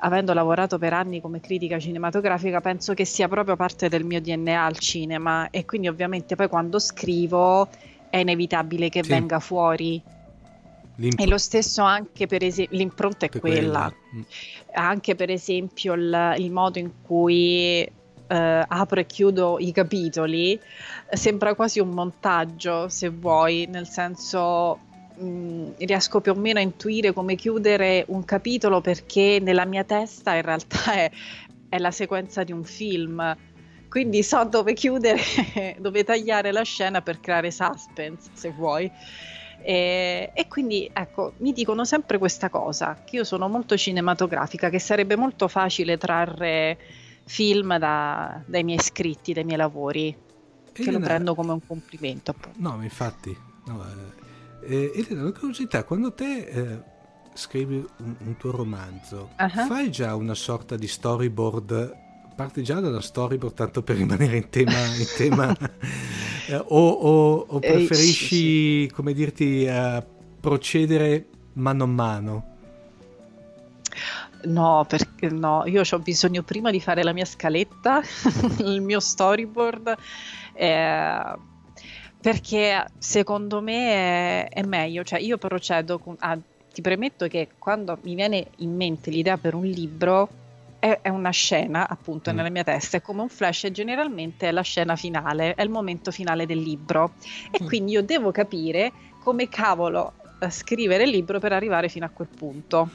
avendo lavorato per anni come critica cinematografica, penso che sia proprio parte del mio DNA al cinema e quindi ovviamente poi quando scrivo è inevitabile che Sì. venga fuori. l'imp- E lo stesso anche per esempio, l'impronta è che quella Mm. anche per esempio il, il modo in cui eh, apro e chiudo i capitoli sembra quasi un montaggio se vuoi nel senso mh, riesco più o meno a intuire come chiudere un capitolo perché nella mia testa in realtà è, è la sequenza di un film quindi so dove chiudere dove tagliare la scena per creare suspense se vuoi e, e quindi ecco, mi dicono sempre questa cosa, che io sono molto cinematografica, che sarebbe molto facile trarre film da- dai miei scritti, dai miei lavori, che lo Elena- prendo come un complimento. appunto. No, infatti. No, eh, Elena, una curiosità, quando te eh, scrivi un, un tuo romanzo, Ah. fai già una sorta di storyboard, parti già da una storyboard tanto per rimanere in tema, in tema eh, o, o- o Eh, preferisci, come dirti, eh, procedere mano a mano? No, perché no, io ho bisogno prima di fare la mia scaletta, il mio storyboard, eh, perché secondo me è, è meglio, cioè io procedo ah, ti premetto che quando mi viene in mente l'idea per un libro è, è una scena appunto Mm. nella mia testa, è come un flash e generalmente è la scena finale, è il momento finale del libro e Mm. quindi io devo capire come cavolo eh, scrivere il libro per arrivare fino a quel punto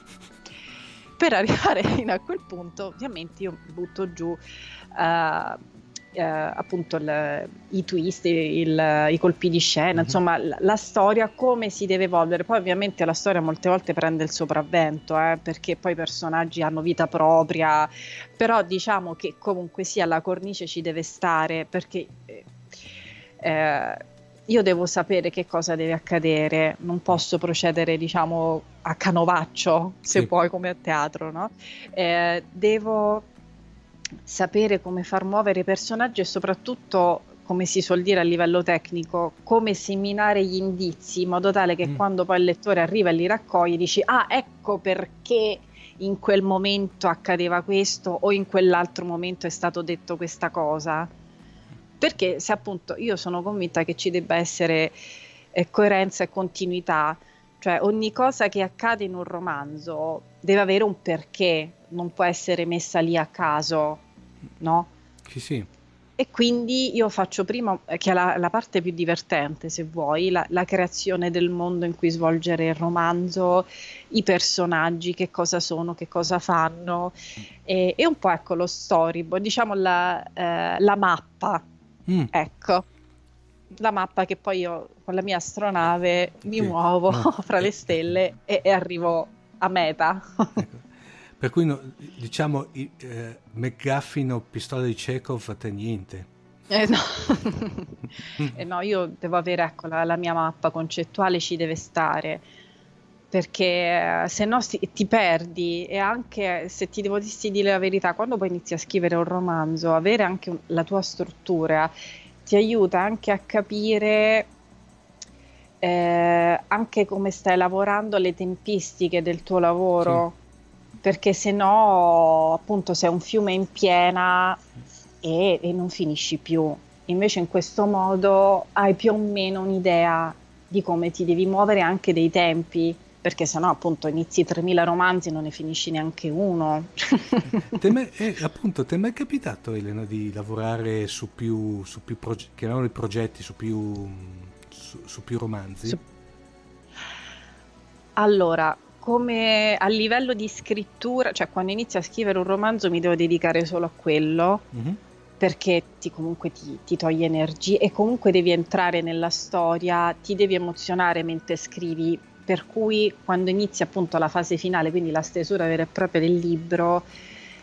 per arrivare fino a quel punto, ovviamente io butto giù eh, eh, appunto il- i twist, il- i colpi di scena, Mhm. insomma la, la storia, come si deve evolvere. Poi ovviamente la storia molte volte prende il sopravvento, eh, perché poi i personaggi hanno vita propria, però diciamo che comunque sia la cornice ci deve stare, perché... eh, eh, io devo sapere che cosa deve accadere, non posso procedere, diciamo, a canovaccio, se Sì. vuoi, come a teatro, no? Eh, devo sapere come far muovere i personaggi e soprattutto, come si suol dire a livello tecnico, come seminare gli indizi in modo tale che Mm. quando poi il lettore arriva e li raccoglie dici ah ecco perché in quel momento accadeva questo o in quell'altro momento è stato detto questa cosa. Perché se appunto io sono convinta che ci debba essere eh, coerenza e continuità, cioè ogni cosa che accade in un romanzo deve avere un perché, non può essere messa lì a caso, no? Sì, sì. E quindi io faccio prima, eh, che è la, la parte più divertente, se vuoi, la, la creazione del mondo in cui svolgere il romanzo, i personaggi, che cosa sono, che cosa fanno, e, e un po' ecco lo storyboard, diciamo la, eh, la mappa, Mm. ecco. La mappa che poi io con la mia astronave mi Sì. muovo No. fra le stelle e, e arrivo a meta. Ecco. Per cui no, diciamo eh, McGuffin o pistola di Chekhov te niente. Eh no. Eh no, io devo avere ecco, la, la mia mappa concettuale ci deve stare. perché se no si, ti perdi e anche se ti devo dire la verità, quando poi inizi a scrivere un romanzo, avere anche un, la tua struttura ti aiuta anche a capire eh, anche come stai lavorando, le tempistiche del tuo lavoro, sì. perché se no appunto sei un fiume in piena e, e non finisci più. Invece in questo modo hai più o meno un'idea di come ti devi muovere anche dei tempi perché sennò appunto inizi 3000 romanzi e non ne finisci neanche uno. Te eh, appunto, ti è mai capitato Elena di lavorare su più, su più proge- progetti, su più, su, su più romanzi? Su... Allora, come a livello di scrittura, cioè quando inizio a scrivere un romanzo mi devo dedicare solo a quello. Mm-hmm perché ti, comunque ti, ti toglie energie e comunque devi entrare nella storia, ti devi emozionare mentre scrivi per cui quando inizia appunto la fase finale, quindi la stesura vera e propria del libro,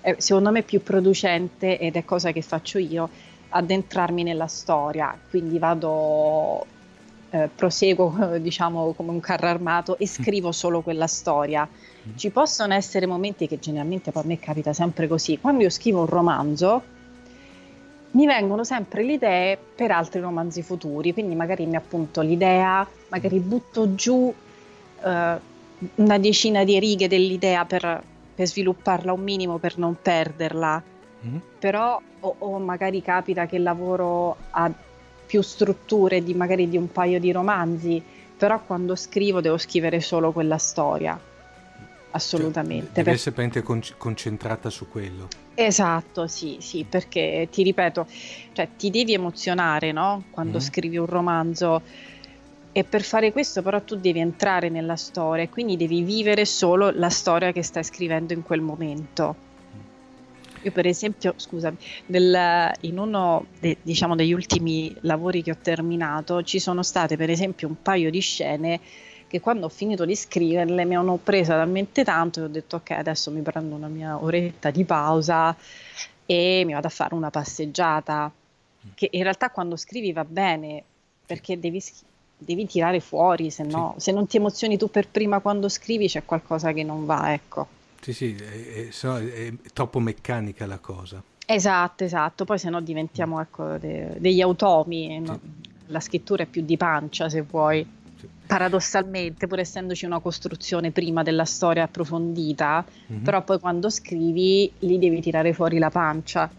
eh, secondo me è più producente ed è cosa che faccio io, addentrarmi nella storia, quindi vado, eh, proseguo diciamo come un carro armato e scrivo solo quella storia. Mm. Ci possono essere momenti che generalmente per me capita sempre così, quando io scrivo un romanzo, mi vengono sempre le idee per altri romanzi futuri, quindi magari mi appunto l'idea, magari butto giù una decina di righe dell'idea per, per, svilupparla un minimo per non perderla. Mm. Però o, o, magari capita che lavoro a più strutture di magari di un paio di romanzi, però quando scrivo devo scrivere solo quella storia. Assolutamente. Cioè, deve essere per... con- concentrata su quello. Esatto, sì, sì, perché ti ripeto, cioè ti devi emozionare, no? Quando mm. scrivi un romanzo e per fare questo però tu devi entrare nella storia e quindi devi vivere solo la storia che stai scrivendo in quel momento. Io per esempio, scusami, nel, in uno de, diciamo, degli ultimi lavori che ho terminato ci sono state per esempio un paio di scene che quando ho finito di scriverle mi hanno presa talmente tanto che ho detto ok adesso mi prendo una mia oretta di pausa e mi vado a fare una passeggiata che in realtà quando scrivi va bene perché devi, devi tirare fuori, se no, sì. se non ti emozioni tu per prima quando scrivi c'è qualcosa che non va, ecco. Sì, sì, è, è, è troppo meccanica la cosa. Esatto, esatto, poi se no diventiamo ecco, de, degli automi, sì. no? la scrittura è più di pancia se vuoi. Sì. Paradossalmente, pur essendoci una costruzione prima della storia approfondita, mm-hmm. però poi quando scrivi lì devi tirare fuori la pancia.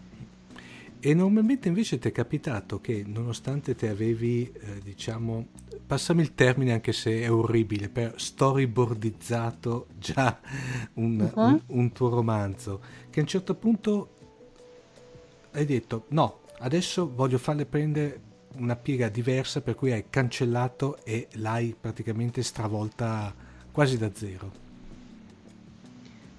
E normalmente invece ti è capitato che nonostante te avevi, eh, diciamo, passami il termine anche se è orribile, per storyboardizzato già un, uh-huh. un, un tuo romanzo, che a un certo punto hai detto no, adesso voglio farle prendere una piega diversa per cui hai cancellato e l'hai praticamente stravolta quasi da zero.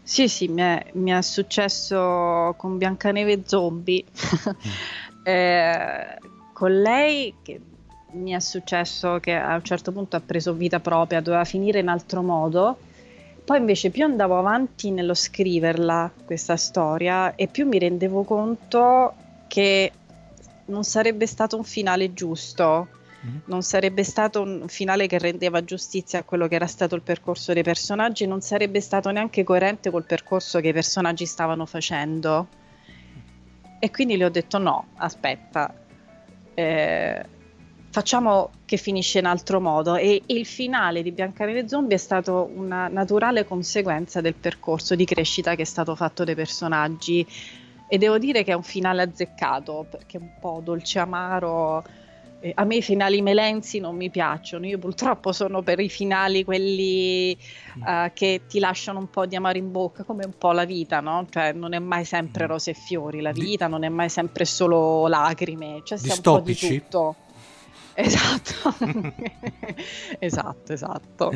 Sì, sì, mi è, mi è successo con Biancaneve Zombie. eh, con lei che mi è successo che a un certo punto ha preso vita propria, doveva finire in altro modo. Poi invece più andavo avanti nello scriverla, questa storia, e più mi rendevo conto che non sarebbe stato un finale giusto Mm-hmm. non sarebbe stato un finale che rendeva giustizia a quello che era stato il percorso dei personaggi, non sarebbe stato neanche coerente col percorso che i personaggi stavano facendo. E quindi le ho detto no, aspetta, eh, facciamo che finisce in altro modo. E il finale di Biancaneve Zombie è stato una naturale conseguenza del percorso di crescita che è stato fatto dai personaggi. E devo dire che è un finale azzeccato perché è un po' dolce amaro. Eh, a me i finali melenzi non mi piacciono, io purtroppo sono per i finali quelli uh, che ti lasciano un po' di amaro in bocca, come un po' la vita, no? Cioè non è mai sempre mm. rose e fiori, la vita non è mai sempre solo lacrime, cioè sia un po' di tutto. Esatto, esatto, esatto.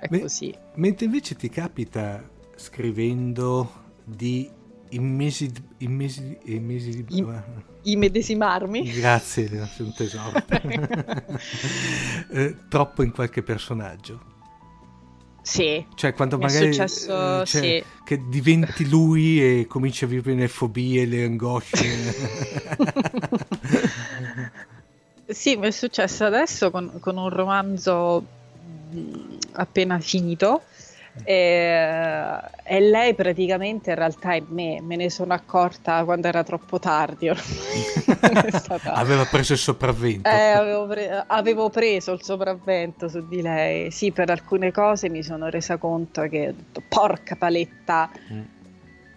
È Me- così. Mentre invece ti capita scrivendo di immesi, immesi, immesi, I, immedesimarmi. Grazie, sei un tesoro. eh, troppo in qualche personaggio. Sì. Cioè, quando magari successo, eh, cioè, sì. che diventi lui e cominci a vivere le fobie, le angosce. sì, mi è successo adesso con, con un romanzo appena finito e, e, lei praticamente in realtà è me, me ne sono accorta quando era troppo tardi. stata... Aveva preso il sopravvento. Eh, avevo, pre- avevo, preso il sopravvento su di lei. Sì, per alcune cose mi sono resa conto che detto, porca paletta. Mm.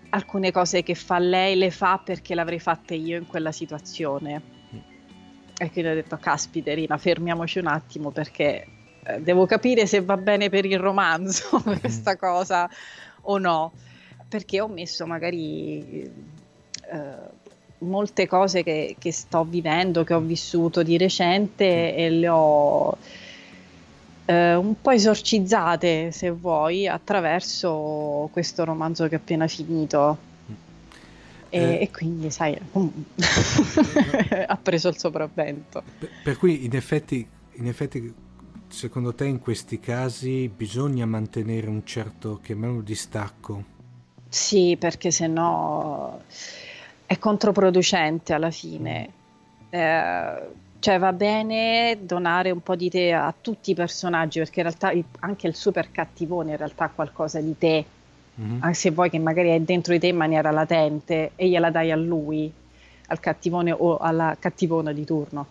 Alcune cose che fa lei le fa perché l'avrei fatte io in quella situazione. Mm. E quindi ho detto, caspiterina, fermiamoci un attimo perché eh, devo capire se va bene per il romanzo mm. questa cosa o no, perché ho messo magari eh, molte cose che, che, sto vivendo, che ho vissuto di recente e le ho eh, un po' esorcizzate, se vuoi, attraverso questo romanzo che ho appena finito. E, eh, e, quindi, sai, ha preso il sopravvento. Per, per cui, in effetti, in effetti secondo te in questi casi bisogna mantenere un certo, chiamiamolo distacco? Sì, perché sennò è controproducente alla fine. Eh, cioè va bene donare un po' di te a tutti i personaggi, perché in realtà anche il super cattivone in realtà ha qualcosa di te, mm-hmm. anche se vuoi che magari è dentro di te in maniera latente e gliela dai a lui, al cattivone o alla cattivona di turno.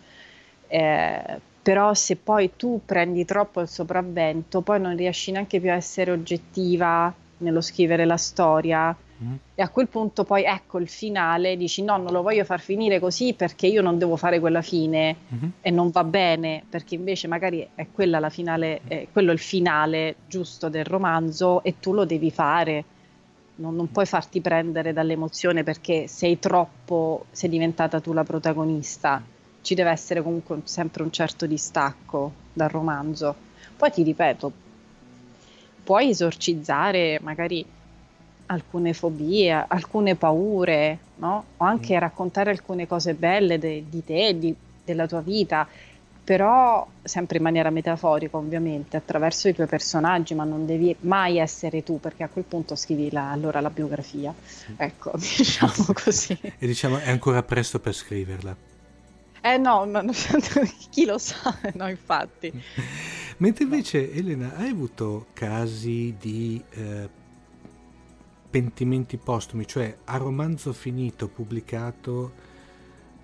Eh, però se poi tu prendi troppo il sopravvento, poi non riesci neanche più a essere oggettiva nello scrivere la storia. Mm. E a quel punto poi ecco il finale, dici no, non lo voglio far finire così perché io non devo fare quella fine mm-hmm. e non va bene, perché invece magari è quella la finale, è quello il finale giusto del romanzo e tu lo devi fare. Non, non puoi farti prendere dall'emozione perché sei troppo, sei diventata tu la protagonista ci deve essere comunque sempre un certo distacco dal romanzo. Poi ti ripeto, puoi esorcizzare magari alcune fobie, alcune paure, no? o anche mm. raccontare alcune cose belle de- di te, di- della tua vita, però sempre in maniera metaforica ovviamente, attraverso i tuoi personaggi, ma non devi mai essere tu, perché a quel punto scrivi la, allora la biografia. Ecco, diciamo così. E diciamo è ancora presto per scriverla. Eh no, ma, chi lo sa, no infatti. Mentre invece Elena, hai avuto casi di eh, pentimenti postumi, cioè a romanzo finito, pubblicato,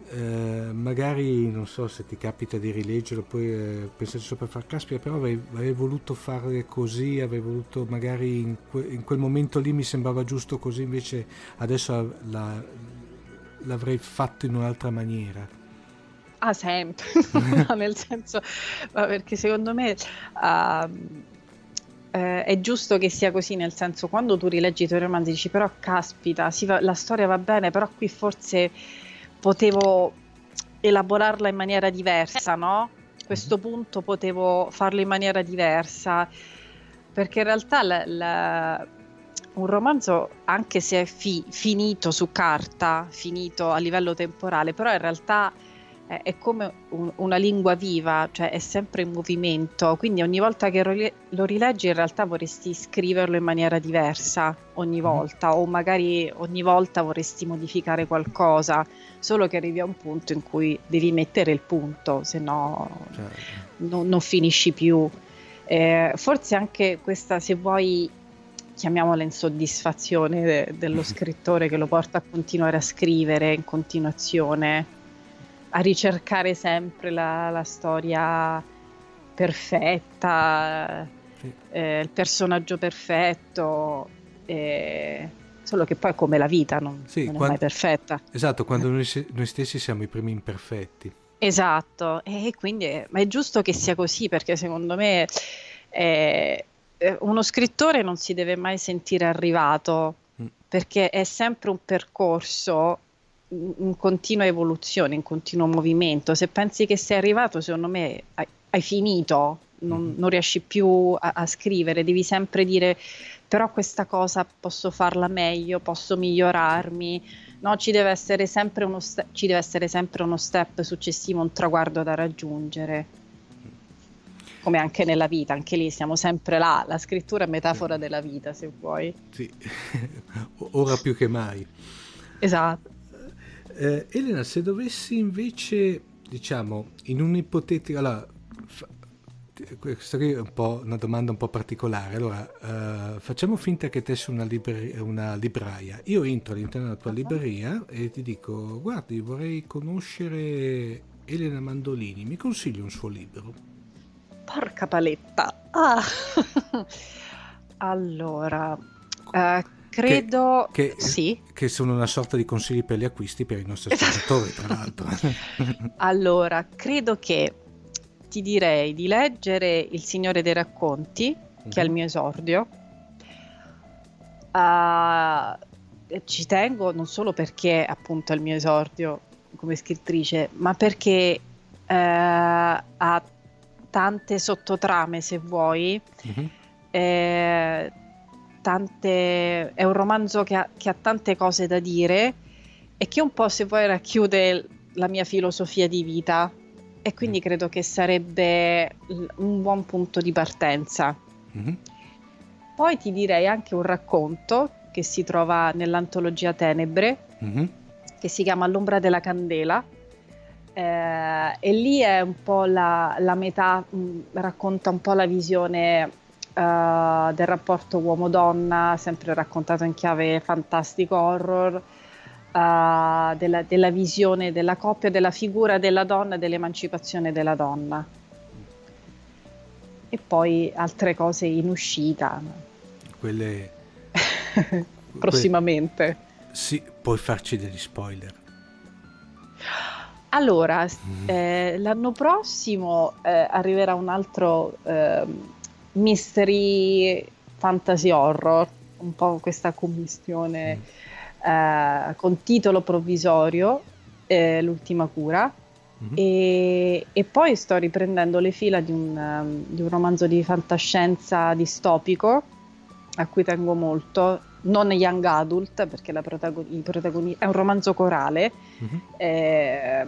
eh, magari non so se ti capita di rileggerlo, poi eh, pensate sopra far caspita, però avevi, avevi, voluto fare così, avevi voluto magari in, que, in, quel momento lì mi sembrava giusto così, invece adesso la, l'avrei fatto in un'altra maniera. Ah, sempre, no, nel senso, perché secondo me uh, eh, è giusto che sia così, nel senso, quando tu rileggi i tuoi romanzi dici, però caspita, va, la storia va bene, però qui forse potevo elaborarla in maniera diversa, no? Questo mhm. punto potevo farlo in maniera diversa, perché in realtà la, la, un romanzo, anche se è fi, finito su carta, finito a livello temporale, però in realtà è come un, una lingua viva, cioè è sempre in movimento, quindi ogni volta che lo rileggi in realtà vorresti scriverlo in maniera diversa ogni mhm. volta o magari ogni volta vorresti modificare qualcosa, solo che arrivi a un punto in cui devi mettere il punto, se no certo. non, non finisci più. Eh, forse anche questa, se vuoi, chiamiamola insoddisfazione de- dello scrittore che lo porta a continuare a scrivere in continuazione a ricercare sempre la, la storia perfetta, sì. eh, il personaggio perfetto, eh, solo che poi come la vita non, sì, non quando, è mai perfetta. Esatto, quando noi, noi, stessi siamo i primi imperfetti. Esatto, e quindi è, ma è giusto che sia così perché secondo me eh, uno scrittore non si deve mai sentire arrivato mm. perché è sempre un percorso in continua evoluzione, in continuo movimento. Se pensi che sei arrivato, secondo me hai, hai finito, non, mm-hmm. non, riesci più a, a, scrivere, devi sempre dire però questa cosa posso farla meglio, posso migliorarmi. No, ci deve essere sempre uno, ci deve essere sempre uno step successivo, un traguardo da raggiungere. Come anche nella vita, anche lì siamo sempre là, la scrittura è metafora della vita, se vuoi. Sì, ora più che mai. Esatto. Eh, Elena, se dovessi invece, diciamo, in un'ipotetica... Allora, fa, questa qui è un po' una domanda un po' particolare. Allora, uh, facciamo finta che te sei una, libri- una, libraia. Io entro all'interno della tua uh-huh. libreria e ti dico: Guardi, vorrei conoscere Elena Mandolini. Mi consigli un suo libro? Porca paletta. Ah. allora, uh, credo che, che, sì. che sono una sorta di consigli per gli acquisti per i nostri ascoltatori, tra l'altro. allora, credo che ti direi di leggere Il Signore dei Racconti, mm-hmm. che è il mhm. mio esordio. Uh, ci tengo non solo perché appunto è il mio esordio come scrittrice, ma perché uh, ha tante sottotrame, se vuoi. Mm-hmm. Eh, tante, è un romanzo che ha, che ha tante cose da dire e che un po', se vuoi, racchiude la mia filosofia di vita e quindi mm. credo che sarebbe un buon punto di partenza. Mm-hmm. Poi ti direi anche un racconto che si trova nell'antologia Tenebre, mm-hmm. che si chiama L'ombra della candela. Eh, e lì è un po' la, la metà, mh, mm, racconta un po' la visione uh, del rapporto uomo-donna, sempre raccontato in chiave fantastico horror uh, della, della, visione della coppia, della figura della donna e dell'emancipazione della donna. E poi altre cose in uscita. Quelle... Prossimamente. Que... Sì, puoi farci degli spoiler. Allora, mm. eh, l'anno prossimo eh, arriverà un altro eh, mystery fantasy horror, un po' questa commistione. Mm eh, con titolo provvisorio, eh, L'ultima cura. Mm-hmm. E, e, poi sto riprendendo le fila di un, um, di un romanzo di fantascienza distopico a cui tengo molto, non young adult perché la protagoni- protagoni- è un romanzo corale mm-hmm. eh,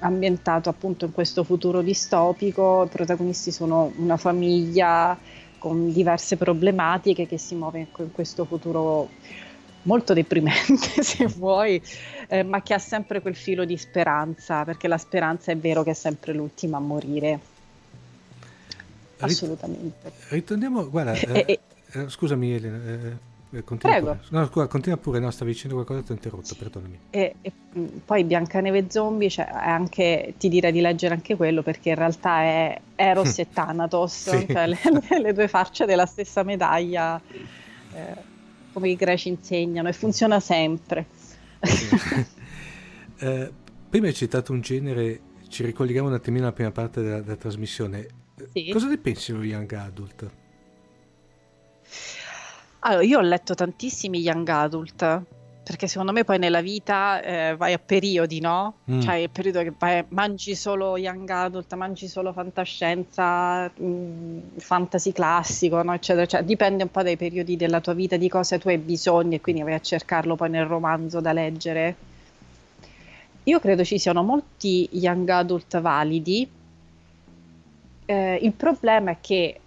ambientato appunto in questo futuro distopico, i protagonisti sono una famiglia con diverse problematiche che si muove in questo futuro molto deprimente se vuoi, eh, ma che ha sempre quel filo di speranza, perché la speranza è vero che è sempre l'ultima a morire. Assolutamente. Ritorniamo, guarda, eh, eh, scusami Elena, eh, continua Prego. Pure. No, scusa, continua pure, no, stavi dicendo qualcosa, ti ho interrotto, perdonami. E, e mm, poi Biancaneve Zombie, cioè, anche, ti direi di leggere anche quello, perché in realtà è Eros e Thanatos, sì. cioè le, le, due facce della stessa medaglia. Eh, come i greci insegnano e funziona sempre. eh, prima hai citato un genere, ci ricolleghiamo un attimino alla prima parte della, della trasmissione. Sì. Cosa ne pensi dello young adult? Allora, io ho letto tantissimi young adult perché secondo me poi nella vita eh, vai a periodi, no? Mm. Cioè il periodo che vai, mangi solo young adult, mangi solo fantascienza, mh, mm, fantasy classico, no? eccetera, cioè, dipende un po' dai periodi della tua vita, di cosa tu hai bisogno e quindi vai a cercarlo poi nel romanzo da leggere. Io credo ci siano molti young adult validi. Eh, il problema è che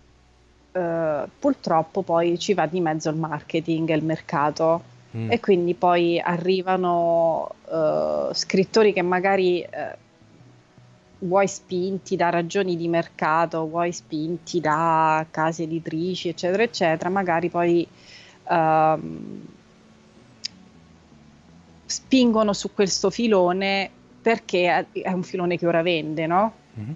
eh, purtroppo poi ci va di mezzo il marketing e il mercato Mm. E quindi poi arrivano uh, scrittori che magari uh, vuoi spinti da ragioni di mercato, vuoi spinti da case editrici, eccetera, eccetera, magari poi uh, spingono su questo filone perché è un filone che ora vende, no? Mm-hmm.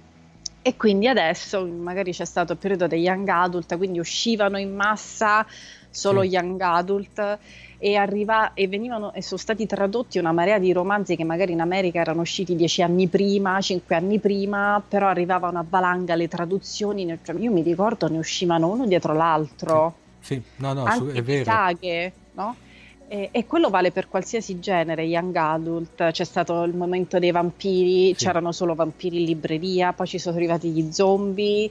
E quindi adesso magari c'è stato il periodo dei young adult, quindi uscivano in massa solo sì. young adult e, arriva, e, venivano, e sono stati tradotti una marea di romanzi che magari in America erano usciti dieci anni prima, cinque anni prima, però arrivava una valanga le traduzioni, cioè, io mi ricordo ne uscivano uno dietro l'altro. Sì, sì. no, no, Anche è vero. Saghe, no? E, e, quello vale per qualsiasi genere, young adult, c'è stato il momento dei vampiri, sì. c'erano solo vampiri in libreria, poi ci sono arrivati gli zombie,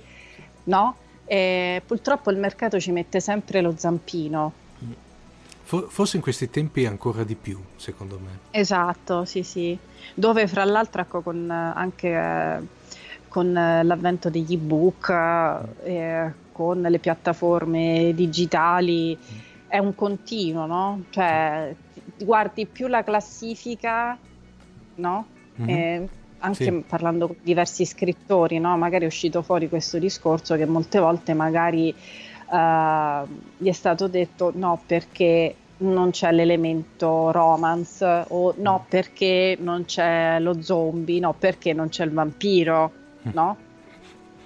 no? E purtroppo il mercato ci mette sempre lo zampino. Forse in questi tempi ancora di più, secondo me. Esatto, sì, sì. Dove fra l'altro ecco, con, anche con l'avvento degli ebook, eh, con le piattaforme digitali, è un continuo, no? Cioè, guardi più la classifica, no? Mm-hmm. Eh, anche Sì. parlando con diversi scrittori, no? Magari è uscito fuori questo discorso che molte volte magari eh, gli è stato detto no perché non c'è l'elemento romance o no perché non c'è lo zombie, no perché non c'è il vampiro, Mm. no?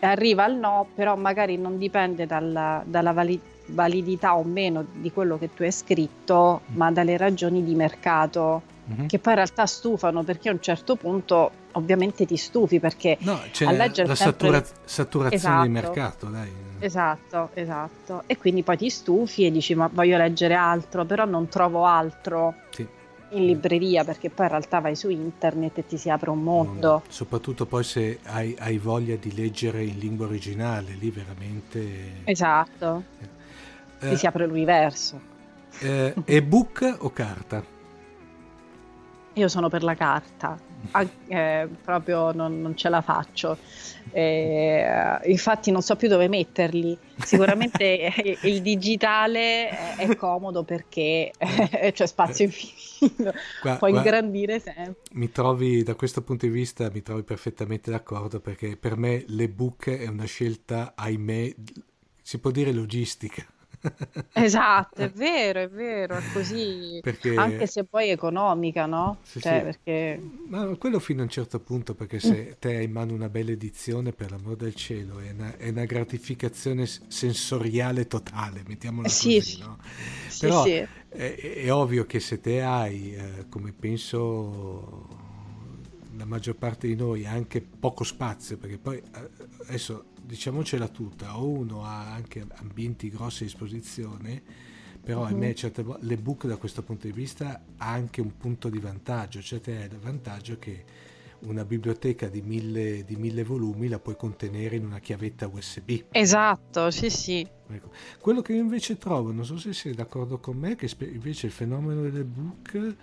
Arriva il no, però magari non dipende dalla, dalla vali- validità o meno di quello che tu hai scritto, Mm. ma dalle ragioni di mercato Mhm. che poi in realtà stufano perché a un certo punto ovviamente ti stufi perché No, c'è a leggere la sempre- satura- saturazione di Esatto. mercato, dai. esatto, esatto e quindi poi ti stufi e dici ma voglio leggere altro però non trovo altro Sì. in libreria perché poi in realtà vai su internet e ti si apre un mondo Soprattutto poi se hai, hai voglia di leggere in lingua originale, lì veramente... esatto Eh, si apre l'universo. Eh, ebook o carta? io sono per la carta. An- eh, proprio non, non ce la faccio. Eh, infatti non so più dove metterli. Sicuramente eh, il digitale è, comodo perché eh, c'è spazio infinito. Qua- puoi qua- ingrandire sempre. mi trovi da questo punto di vista mi trovi perfettamente d'accordo perché per me l'ebook è una scelta ahimè si può dire logistica esatto è vero è vero è così perché anche se poi è economica no? Sì, Cioè, sì. perché ma quello fino a un certo punto perché Mm. se te hai in mano una bella edizione per l'amor del cielo è una, è una gratificazione sensoriale totale mettiamola Sì, così sì. no? Però È, è ovvio che se te hai, eh, come penso la maggior parte di noi, anche poco spazio, perché poi eh, adesso diciamocela tutta, o uno ha anche ambienti grossi a disposizione, però Mhm. ahimè certe volte l'ebook da questo punto di vista ha anche un punto di vantaggio, cioè te hai il vantaggio che una biblioteca di mille, di mille volumi la puoi contenere in una chiavetta USB. esatto sì sì Ecco. Quello che io invece trovo, non so se sei d'accordo con me, che invece il fenomeno dell'ebook,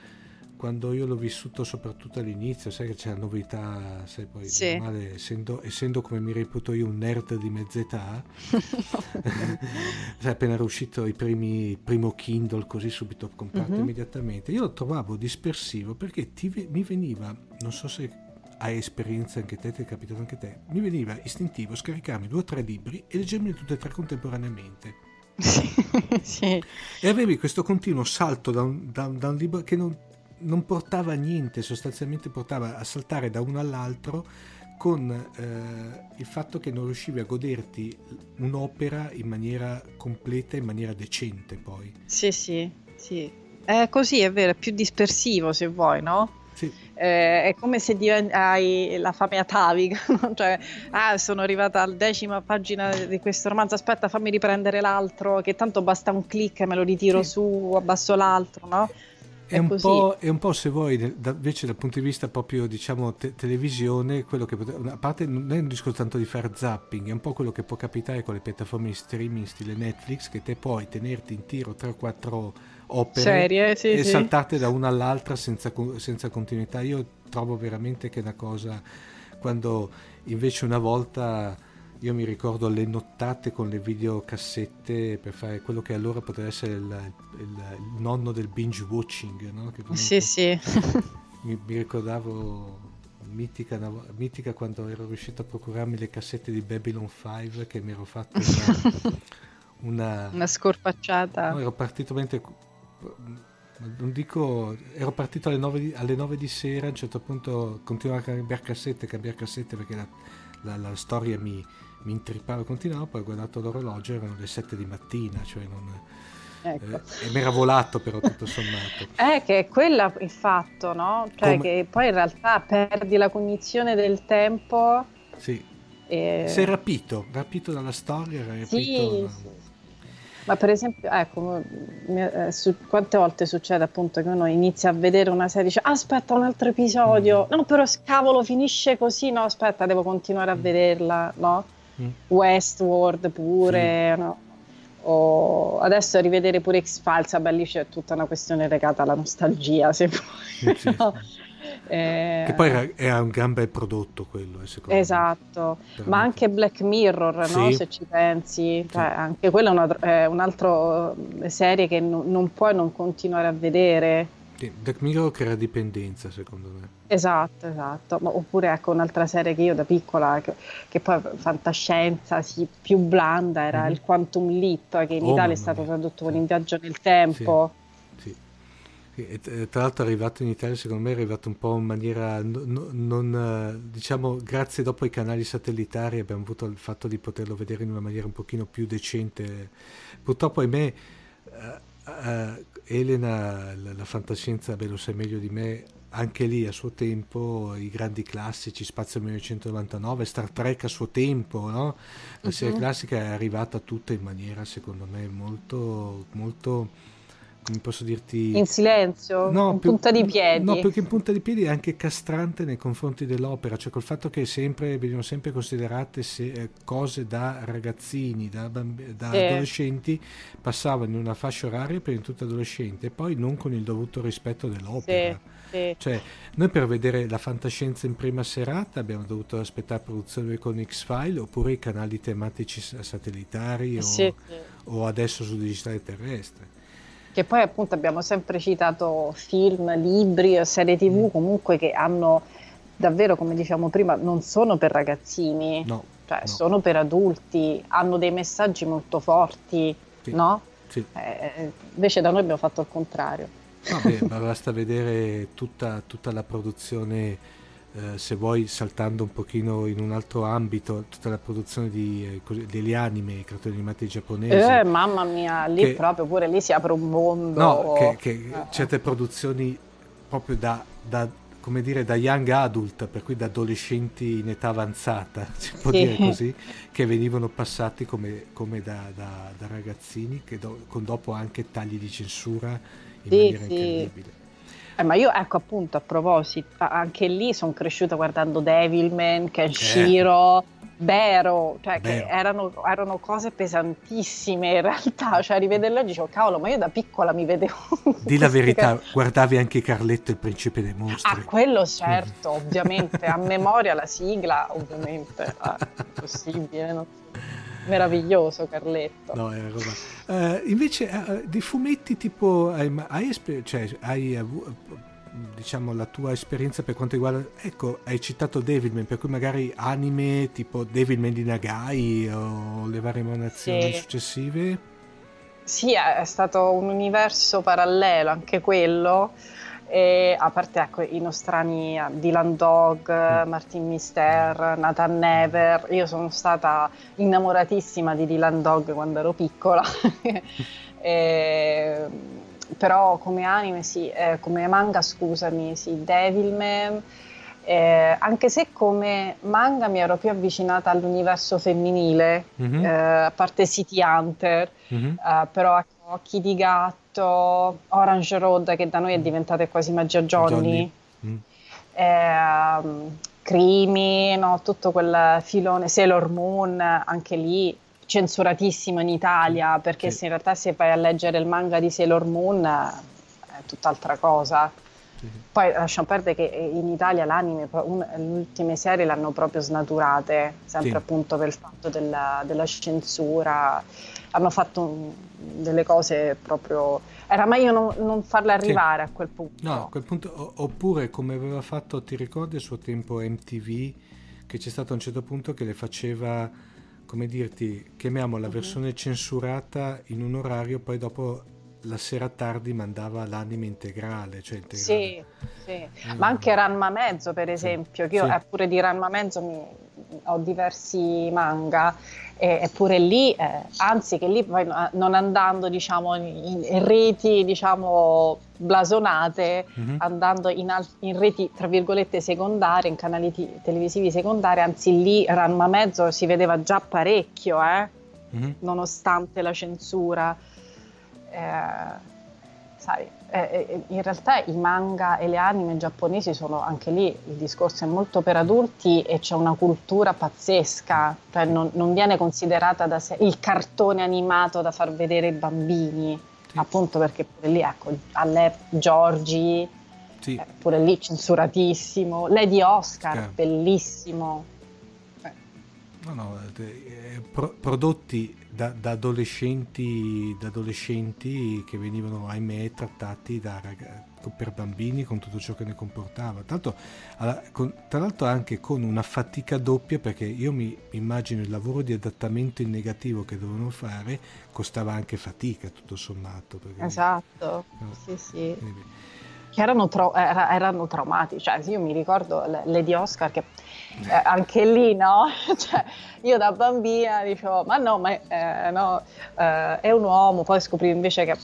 quando io l'ho vissuto soprattutto all'inizio, sai che c'è la novità, sai poi Sì. male, essendo, essendo come mi reputo io un nerd di mezz'età, sai, appena era uscito i primi, il primo Kindle così subito comprato Mhm. immediatamente, io lo trovavo dispersivo perché ti mi veniva, non so se hai esperienza anche te, ti è capitato anche te, mi veniva istintivo scaricarmi due o tre libri e leggermi tutti e tre contemporaneamente. sì, sì. E avevi questo continuo salto da un, da da un libro che non, non portava a niente, sostanzialmente portava a saltare da uno all'altro con eh, il fatto che non riuscivi a goderti un'opera in maniera completa, in maniera decente poi. Sì, sì, sì. È così, è vero, è più dispersivo se vuoi, no? Sì, Eh, è come se diven- hai la fame atavica, no? Cioè, ah, sono arrivata alla decima pagina di questo romanzo, aspetta, fammi riprendere l'altro, che tanto basta un clic e me lo ritiro Sì. su, abbasso l'altro, no? È È un, è un po' se vuoi, da- invece dal punto di vista proprio diciamo te- televisione, quello che a parte non è un discorso tanto di fare zapping, è un po' quello che può capitare con le piattaforme di streaming stile Netflix, che te puoi tenerti in tiro 3 o 4 opere Serie, sì, e sì. saltate da una all'altra senza, senza continuità. Io trovo veramente che è una cosa, quando invece una volta io mi ricordo le nottate con le videocassette per fare quello che allora poteva essere il, il- il nonno del binge watching, no? Che Sì, sì. Mi, mi ricordavo mitica, mitica quando ero riuscito a procurarmi le cassette di Babylon 5 che mi ero fatto una... una- Una scorpacciata. no, ero partito mentre non dico ero partito alle 9 di, alle 9 di sera a un certo punto continuavo a cambiare cassette cambiare cassette perché la, la- la storia mi, mi intrippava e continuavo poi ho guardato l'orologio erano le 7 di mattina cioè non, Ecco. eh, e mi era volato però tutto sommato Eh, che è quello il fatto, no? Cioè Come- che poi in realtà perdi la cognizione del tempo sì e... sei rapito rapito dalla storia rapito Sì, sì. Ma per esempio, ecco, eh, su- quante volte succede appunto che uno inizia a vedere una serie e dice aspetta un altro episodio, no però cavolo finisce così, no aspetta devo continuare a Mm. vederla, no? Mm. Westworld pure, no? O adesso rivedere pure X-Files, vabbè lì c'è tutta una questione legata alla nostalgia, se vuoi. Sì, sì. no? Eh, che poi era, era un gran bel prodotto quello eh. Esatto, ma anche Black Mirror, no? Sì. se ci pensi, cioè, anche quella è una- è un'altra serie che non, non puoi non continuare a vedere. Sì, Black Mirror crea dipendenza, secondo me. Esatto, esatto. Ma, oppure ecco un'altra serie che io da piccola, che, che poi fantascienza sì, più blanda, era mm-hmm. il Quantum Leap, che in oh, Italia è stato tradotto con Il viaggio nel tempo. Sì, sì. E, tra l'altro è arrivato in Italia, secondo me è arrivato un po' in maniera non, non, diciamo, grazie dopo ai canali satellitari abbiamo avuto il fatto di poterlo vedere in una maniera un pochino più decente. Purtroppo, ahimè, uh, uh, Elena, la, la fantascienza, beh lo sai meglio di me, anche lì a suo tempo i grandi classici, Spazio 1999, Star Trek a suo tempo, no? la uh-huh. serie mhm. classica è arrivata tutta in maniera secondo me molto, molto come posso dirti... In silenzio, no, in più, punta di piedi. No, perché in punta di piedi è anche castrante nei confronti dell'opera, cioè col fatto che sempre, vengono sempre considerate se, eh, cose da ragazzini, da, bamb- da sì. adolescenti, passavano in una fascia oraria per in tutto adolescente e poi non con il dovuto rispetto dell'opera. Sì, sì. Cioè, noi per vedere la fantascienza in prima serata abbiamo dovuto aspettare produzione con X-File oppure i canali tematici satellitari o, o adesso su digitale terrestre che poi appunto abbiamo sempre citato film, libri, serie tv mm. comunque che hanno davvero, come diciamo prima, non sono per ragazzini, no, cioè no. sono per adulti, hanno dei messaggi molto forti, sì, no? Sì. Eh, invece da noi abbiamo fatto il contrario. Vabbè, ma basta vedere tutta, tutta la produzione eh, se vuoi saltando un pochino in un altro ambito tutta la produzione di, eh, degli anime, i cartoni animati giapponesi. Eh, mamma mia, lì che, proprio pure lì si apre un mondo. No, che, che eh. certe produzioni proprio da, da, come dire, da young adult, per cui da adolescenti in età avanzata, si può sì. dire così, che venivano passati come, come da, da, da, ragazzini, che do, con dopo anche tagli di censura in sì, maniera sì. incredibile. Eh, ma io, ecco appunto, a proposito, anche lì sono cresciuta guardando Devilman, Kenshiro, eh. Bero, cioè che erano, erano, cose pesantissime in realtà, cioè rivederle oggi dicevo, cavolo, ma io da piccola mi vedevo... Di la verità, guardavi anche Carletto il principe dei mostri. Ah, quello certo, ovviamente, a memoria la sigla, ovviamente, ah, impossibile, no? Meraviglioso Carletto. No, era roba. Uh, invece uh, di fumetti tipo hai, hai, cioè, hai uh, diciamo la tua esperienza per quanto riguarda ecco, hai citato Devilman, per cui magari anime tipo Devilman di Nagai o le varie emanazioni sì. successive? Sì, è stato un universo parallelo anche quello e a parte ecco, i nostrani Dylan Dog, mm. Martin Mister, Nathan Never, io sono stata innamoratissima di Dylan Dog quando ero piccola, e, però come anime sì, eh, come manga scusami, sì, Devilman, eh, anche se come manga mi ero più avvicinata all'universo femminile, mm-hmm. eh, a parte City Hunter, mm-hmm. eh, però ecco, Occhi di gatto, Orange Road che da noi è diventata quasi Magia Johnny, Johnny. Mm. Eh, Crimi, no, tutto quel filone, Sailor Moon, anche lì censuratissimo in Italia perché sì. se in realtà se vai a leggere il manga di Sailor Moon è tutt'altra cosa. Sì. Poi lasciamo perdere che in Italia l'anime, un, le ultime serie l'hanno proprio snaturate, sempre sì. appunto per il fatto della, della censura hanno fatto delle cose proprio... Era meglio non, non farle arrivare sì. a quel punto. No, a quel punto, oppure come aveva fatto, ti ricordi a suo tempo MTV, che c'è stato a un certo punto che le faceva, come dirti, chiamiamo la uh-huh. versione censurata in un orario, poi dopo la sera tardi mandava l'anime integrale, cioè integrale. Sì, sì. Mm. ma anche Ranma Mezzo per esempio, che io sì. pure di Ranma Mezzo mi, ho diversi manga eppure lì, eh, anzi che lì poi non andando diciamo, in, in reti diciamo, blasonate, mm-hmm. andando in, al- in, reti tra virgolette secondarie, in canali t- televisivi secondari, anzi lì Ranma Mezzo si vedeva già parecchio, eh? mm-hmm. nonostante la censura. Eh, sai, eh, eh, in realtà i manga e le anime giapponesi sono anche lì, il discorso è molto per adulti e c'è una cultura pazzesca, cioè non, non viene considerata da sé il cartone animato da far vedere ai bambini, sì. appunto perché pure lì, ecco, alle Giorgi, sì. eh, pure lì censuratissimo, Lady Oscar, Scar. bellissimo. No, no, eh, pro- prodotti da, da, adolescenti, da, adolescenti, che venivano, ahimè, trattati da, per bambini con tutto ciò che ne comportava. Tanto, tra l'altro anche con una fatica doppia, perché io mi immagino il lavoro di adattamento in negativo che dovevano fare, costava anche fatica, tutto sommato. Perché, esatto, no, sì, sì. Quindi, che erano, tra- erano traumatici. Cioè, io mi ricordo Lady Oscar che eh, anche lì, no? cioè, io da bambina dicevo, ma no, ma eh, no, eh, è un uomo. Poi scoprivo invece che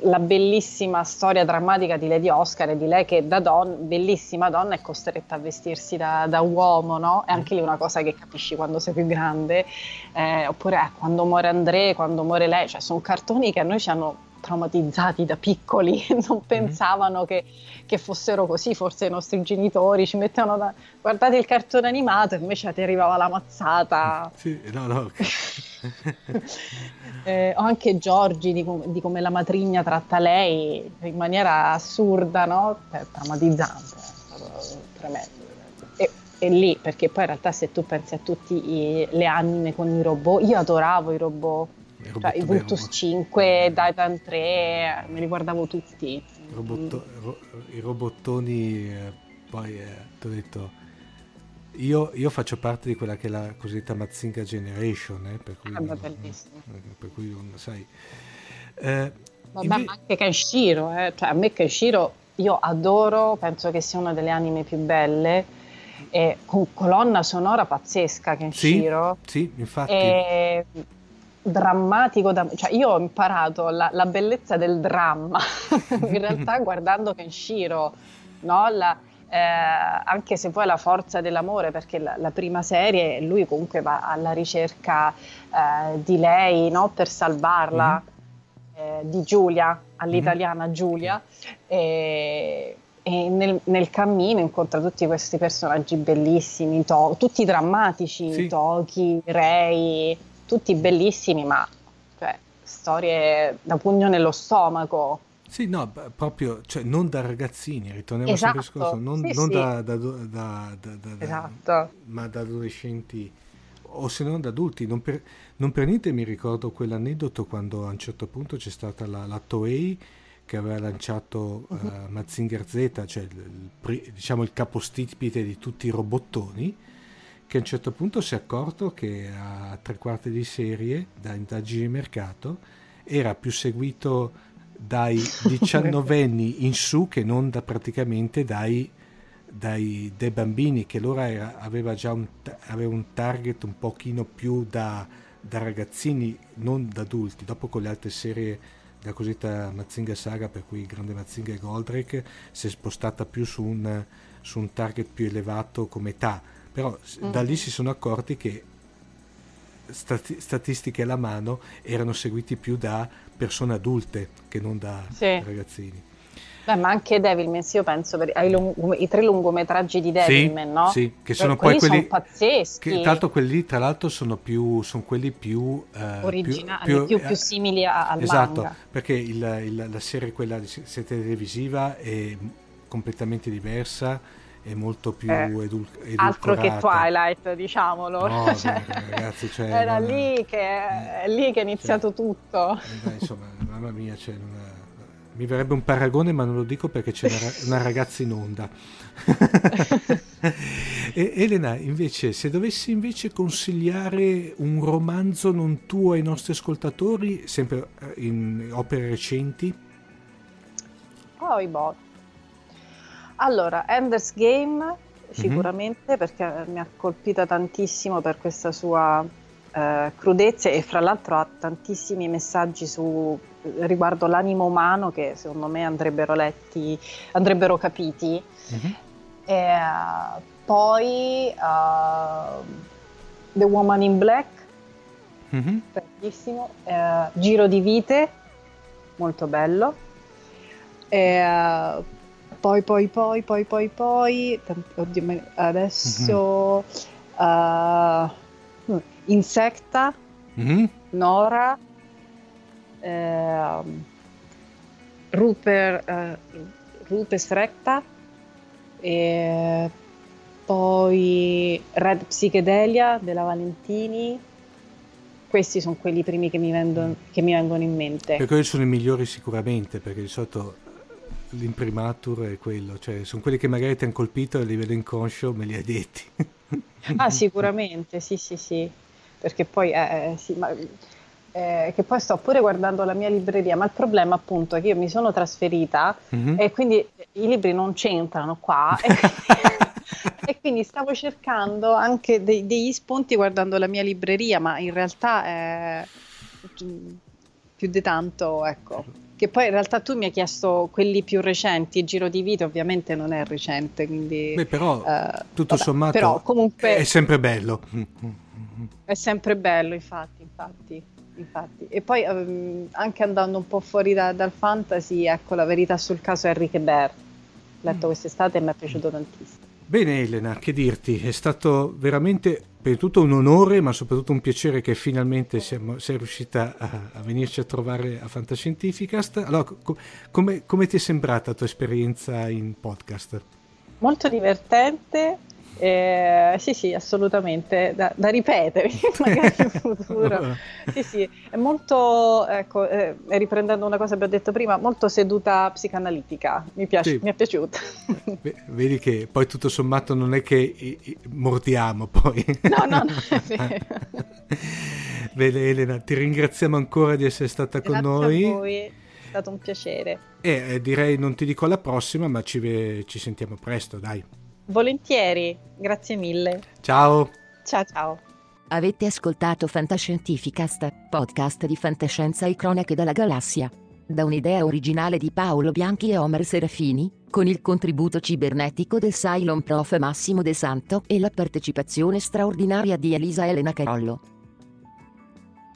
la bellissima storia drammatica di Lady Oscar è di lei che da donna, bellissima donna, è costretta a vestirsi da, da uomo, no? E anche lì una cosa che capisci quando sei più grande. Eh, oppure eh, quando muore André, quando muore lei, cioè sono cartoni che a noi ci hanno traumatizzati da piccoli, non mhm. pensavano mm. che, che, fossero così, forse i nostri genitori ci mettevano da... guardate il cartone animato e invece ti arrivava la mazzata. Sì, no, no. eh, o anche Giorgi di, di, come la matrigna tratta lei in maniera assurda, no? Eh, traumatizzante, tremendo. E, e lì, perché poi in realtà se tu pensi a tutte le anime con i robot, io adoravo i robot i, cioè, Vultus 5, Titan 3, me li guardavo tutti. Robotto, ro, I robottoni, eh, poi eh, ti ho detto, io, io, faccio parte di quella che è la cosiddetta Mazinga Generation, eh, per cui, ah, non, bellissimo. per cui non sai. Eh, Vabbè, inve- ma anche Kenshiro, eh? cioè, a me Kenshiro io adoro, penso che sia una delle anime più belle e con colonna sonora pazzesca Kenshiro. Sì, sì infatti. E drammatico, da, cioè io ho imparato la, la bellezza del dramma in realtà guardando Kenshiro, no? la, eh, anche se poi la forza dell'amore, perché la, la, prima serie lui comunque va alla ricerca eh, di lei no? per salvarla, mm-hmm. eh, di Giulia, all'italiana mm-hmm. Giulia, e, e nel, nel, cammino incontra tutti questi personaggi bellissimi, to- tutti drammatici, sì. Toki, Rei tutti bellissimi, ma cioè, storie da pugno nello stomaco. Sì, no, proprio, cioè, non da ragazzini, ritorniamo esatto. sempre al discorso, non, sì, non sì. Da, da, da, da, esatto. ma da adolescenti o se non da adulti. Non per, non per, niente mi ricordo quell'aneddoto quando a un certo punto c'è stata la, la Toei che aveva lanciato uh-huh. uh, Mazinger Z, cioè il, il, diciamo il capostipite di tutti i robottoni che a un certo punto si è accorto che a tre quarti di serie, da indagini di mercato, era più seguito dai diciannovenni in su che non da praticamente dai, dai, dai bambini, che allora era, aveva già un, aveva un target un pochino più da, da ragazzini, non da adulti. Dopo con le altre serie la cosiddetta Mazinga Saga, per cui Grande Mazinga e Goldrake, si è spostata più su un, su un target più elevato come età però mm. da lì si sono accorti che stati- statistiche alla mano erano seguiti più da persone adulte che non da sì. ragazzini. Beh, ma anche Devilman, io penso per, ai lung- i tre lungometraggi di Devilman, sì, no? Sì, che sono poi quelli sono pazzeschi. Che, tra l'altro quelli tra l'altro sono più sono quelli più eh, originali, più, più, più, più simili a, al esatto, manga. perché il, il, la serie quella di serie televisiva è completamente diversa è molto più eh, edul- edulcorata. Altro che Twilight, diciamolo. No, cioè, ragazzi, cioè, era non... lì, che, è lì che è iniziato cioè, tutto. Beh, insomma, mamma mia, cioè, una... mi verrebbe un paragone, ma non lo dico perché c'è una, una ragazza in onda. Elena, invece, se dovessi invece consigliare un romanzo non tuo ai nostri ascoltatori, sempre eh, in opere recenti? Oh, i bot. Allora, Ender's Game mhm. sicuramente mm-hmm. perché mi ha colpita tantissimo per questa sua eh, crudezza e fra l'altro ha tantissimi messaggi su, riguardo l'animo umano che secondo me andrebbero letti, andrebbero capiti. Mm-hmm. E, uh, poi uh, The Woman in Black, mm-hmm. bellissimo, uh, Giro di vite, molto bello. E, poi, poi, poi, poi, poi, poi, oddio, adesso mm-hmm. uh, Insecta, mm-hmm. Nora, eh, Rupert, uh, Rupert Recta e poi Red Psychedelia della Valentini. Questi sono quelli primi che mi, vengono, che mi vengono in mente. Per quelli sono i migliori sicuramente, perché di solito l'imprimatur è quello, cioè sono quelli che magari ti hanno colpito a livello inconscio, me li hai detti. ah, sicuramente, sì, sì, sì, perché poi, eh, eh, sì, ma, eh, che poi sto pure guardando la mia libreria, ma il problema appunto è che io mi sono trasferita mm-hmm. e quindi i libri non c'entrano qua. e, e quindi stavo cercando anche dei, degli spunti guardando la mia libreria, ma in realtà è più di tanto, ecco, che poi in realtà tu mi hai chiesto quelli più recenti, il Giro di Vita ovviamente non è recente, quindi... Beh, però eh, tutto vabbè, sommato però, comunque, è sempre bello. È sempre bello, infatti, infatti. infatti. E poi um, anche andando un po' fuori da, dal fantasy, ecco, la verità sul caso è Enrique Bear. L'ho letto mm. quest'estate e mi è piaciuto tantissimo. Bene Elena, che dirti, è stato veramente per tutto un onore, ma soprattutto un piacere che finalmente siamo, sei riuscita a, a, venirci a trovare a Fantascientificast. Allora, co- come, come ti è sembrata la tua esperienza in podcast? Molto divertente, eh, sì, sì, assolutamente, da, da ripetere magari in futuro. sì, sì, è molto, ecco, eh, riprendendo una cosa che abbiamo detto prima, molto seduta psicanalitica, mi, piace, sì. mi è piaciuta. Vedi che poi tutto sommato non è che i, i, mordiamo poi. no, no, no, è vero. Bene Elena, ti ringraziamo ancora di essere stata Grazie con noi. A voi. È stato un piacere. E eh, direi non ti dico alla prossima, ma ci, ci sentiamo presto, dai. Volentieri, grazie mille. Ciao. Ciao ciao. Avete ascoltato Fantascientificast, podcast di fantascienza e cronache dalla galassia. Da un'idea originale di Paolo Bianchi e Omer Serafini, con il contributo cibernetico del Cylon Prof Massimo De Santo e la partecipazione straordinaria di Elisa Elena Carollo.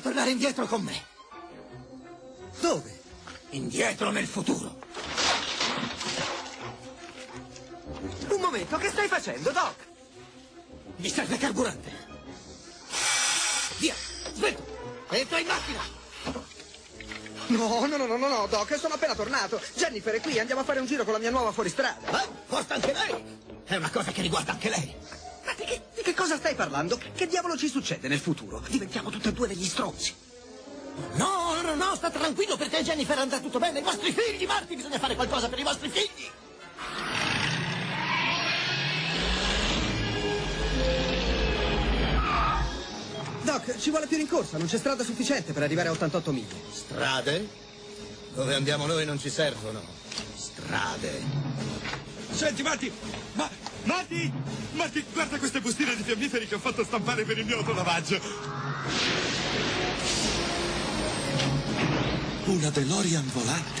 Devi tornare indietro con me. Dove? Indietro nel futuro. Un momento, che stai facendo, Doc? Mi serve carburante. Via, svelto. Entra in macchina. No, no, no, no, no, Doc, sono appena tornato. Jennifer è qui, andiamo a fare un giro con la mia nuova fuoristrada. Eh, forse anche lei? È una cosa che riguarda anche lei. Ma di che, di che cosa stai parlando? Che diavolo ci succede nel futuro? Diventiamo tutti e due degli stronzi. No, no, no, sta tranquillo perché Jennifer andrà tutto bene. I vostri figli, Marty, bisogna fare qualcosa per i vostri figli. Doc, ci vuole più rincorsa, non c'è strada sufficiente per arrivare a 88 miglia. Strade? Dove andiamo noi non ci servono. Strade. Senti, Marty, ma Matti! Matti, guarda queste bustine di fiammiferi che ho fatto stampare per il mio autolavaggio. Una DeLorean volante.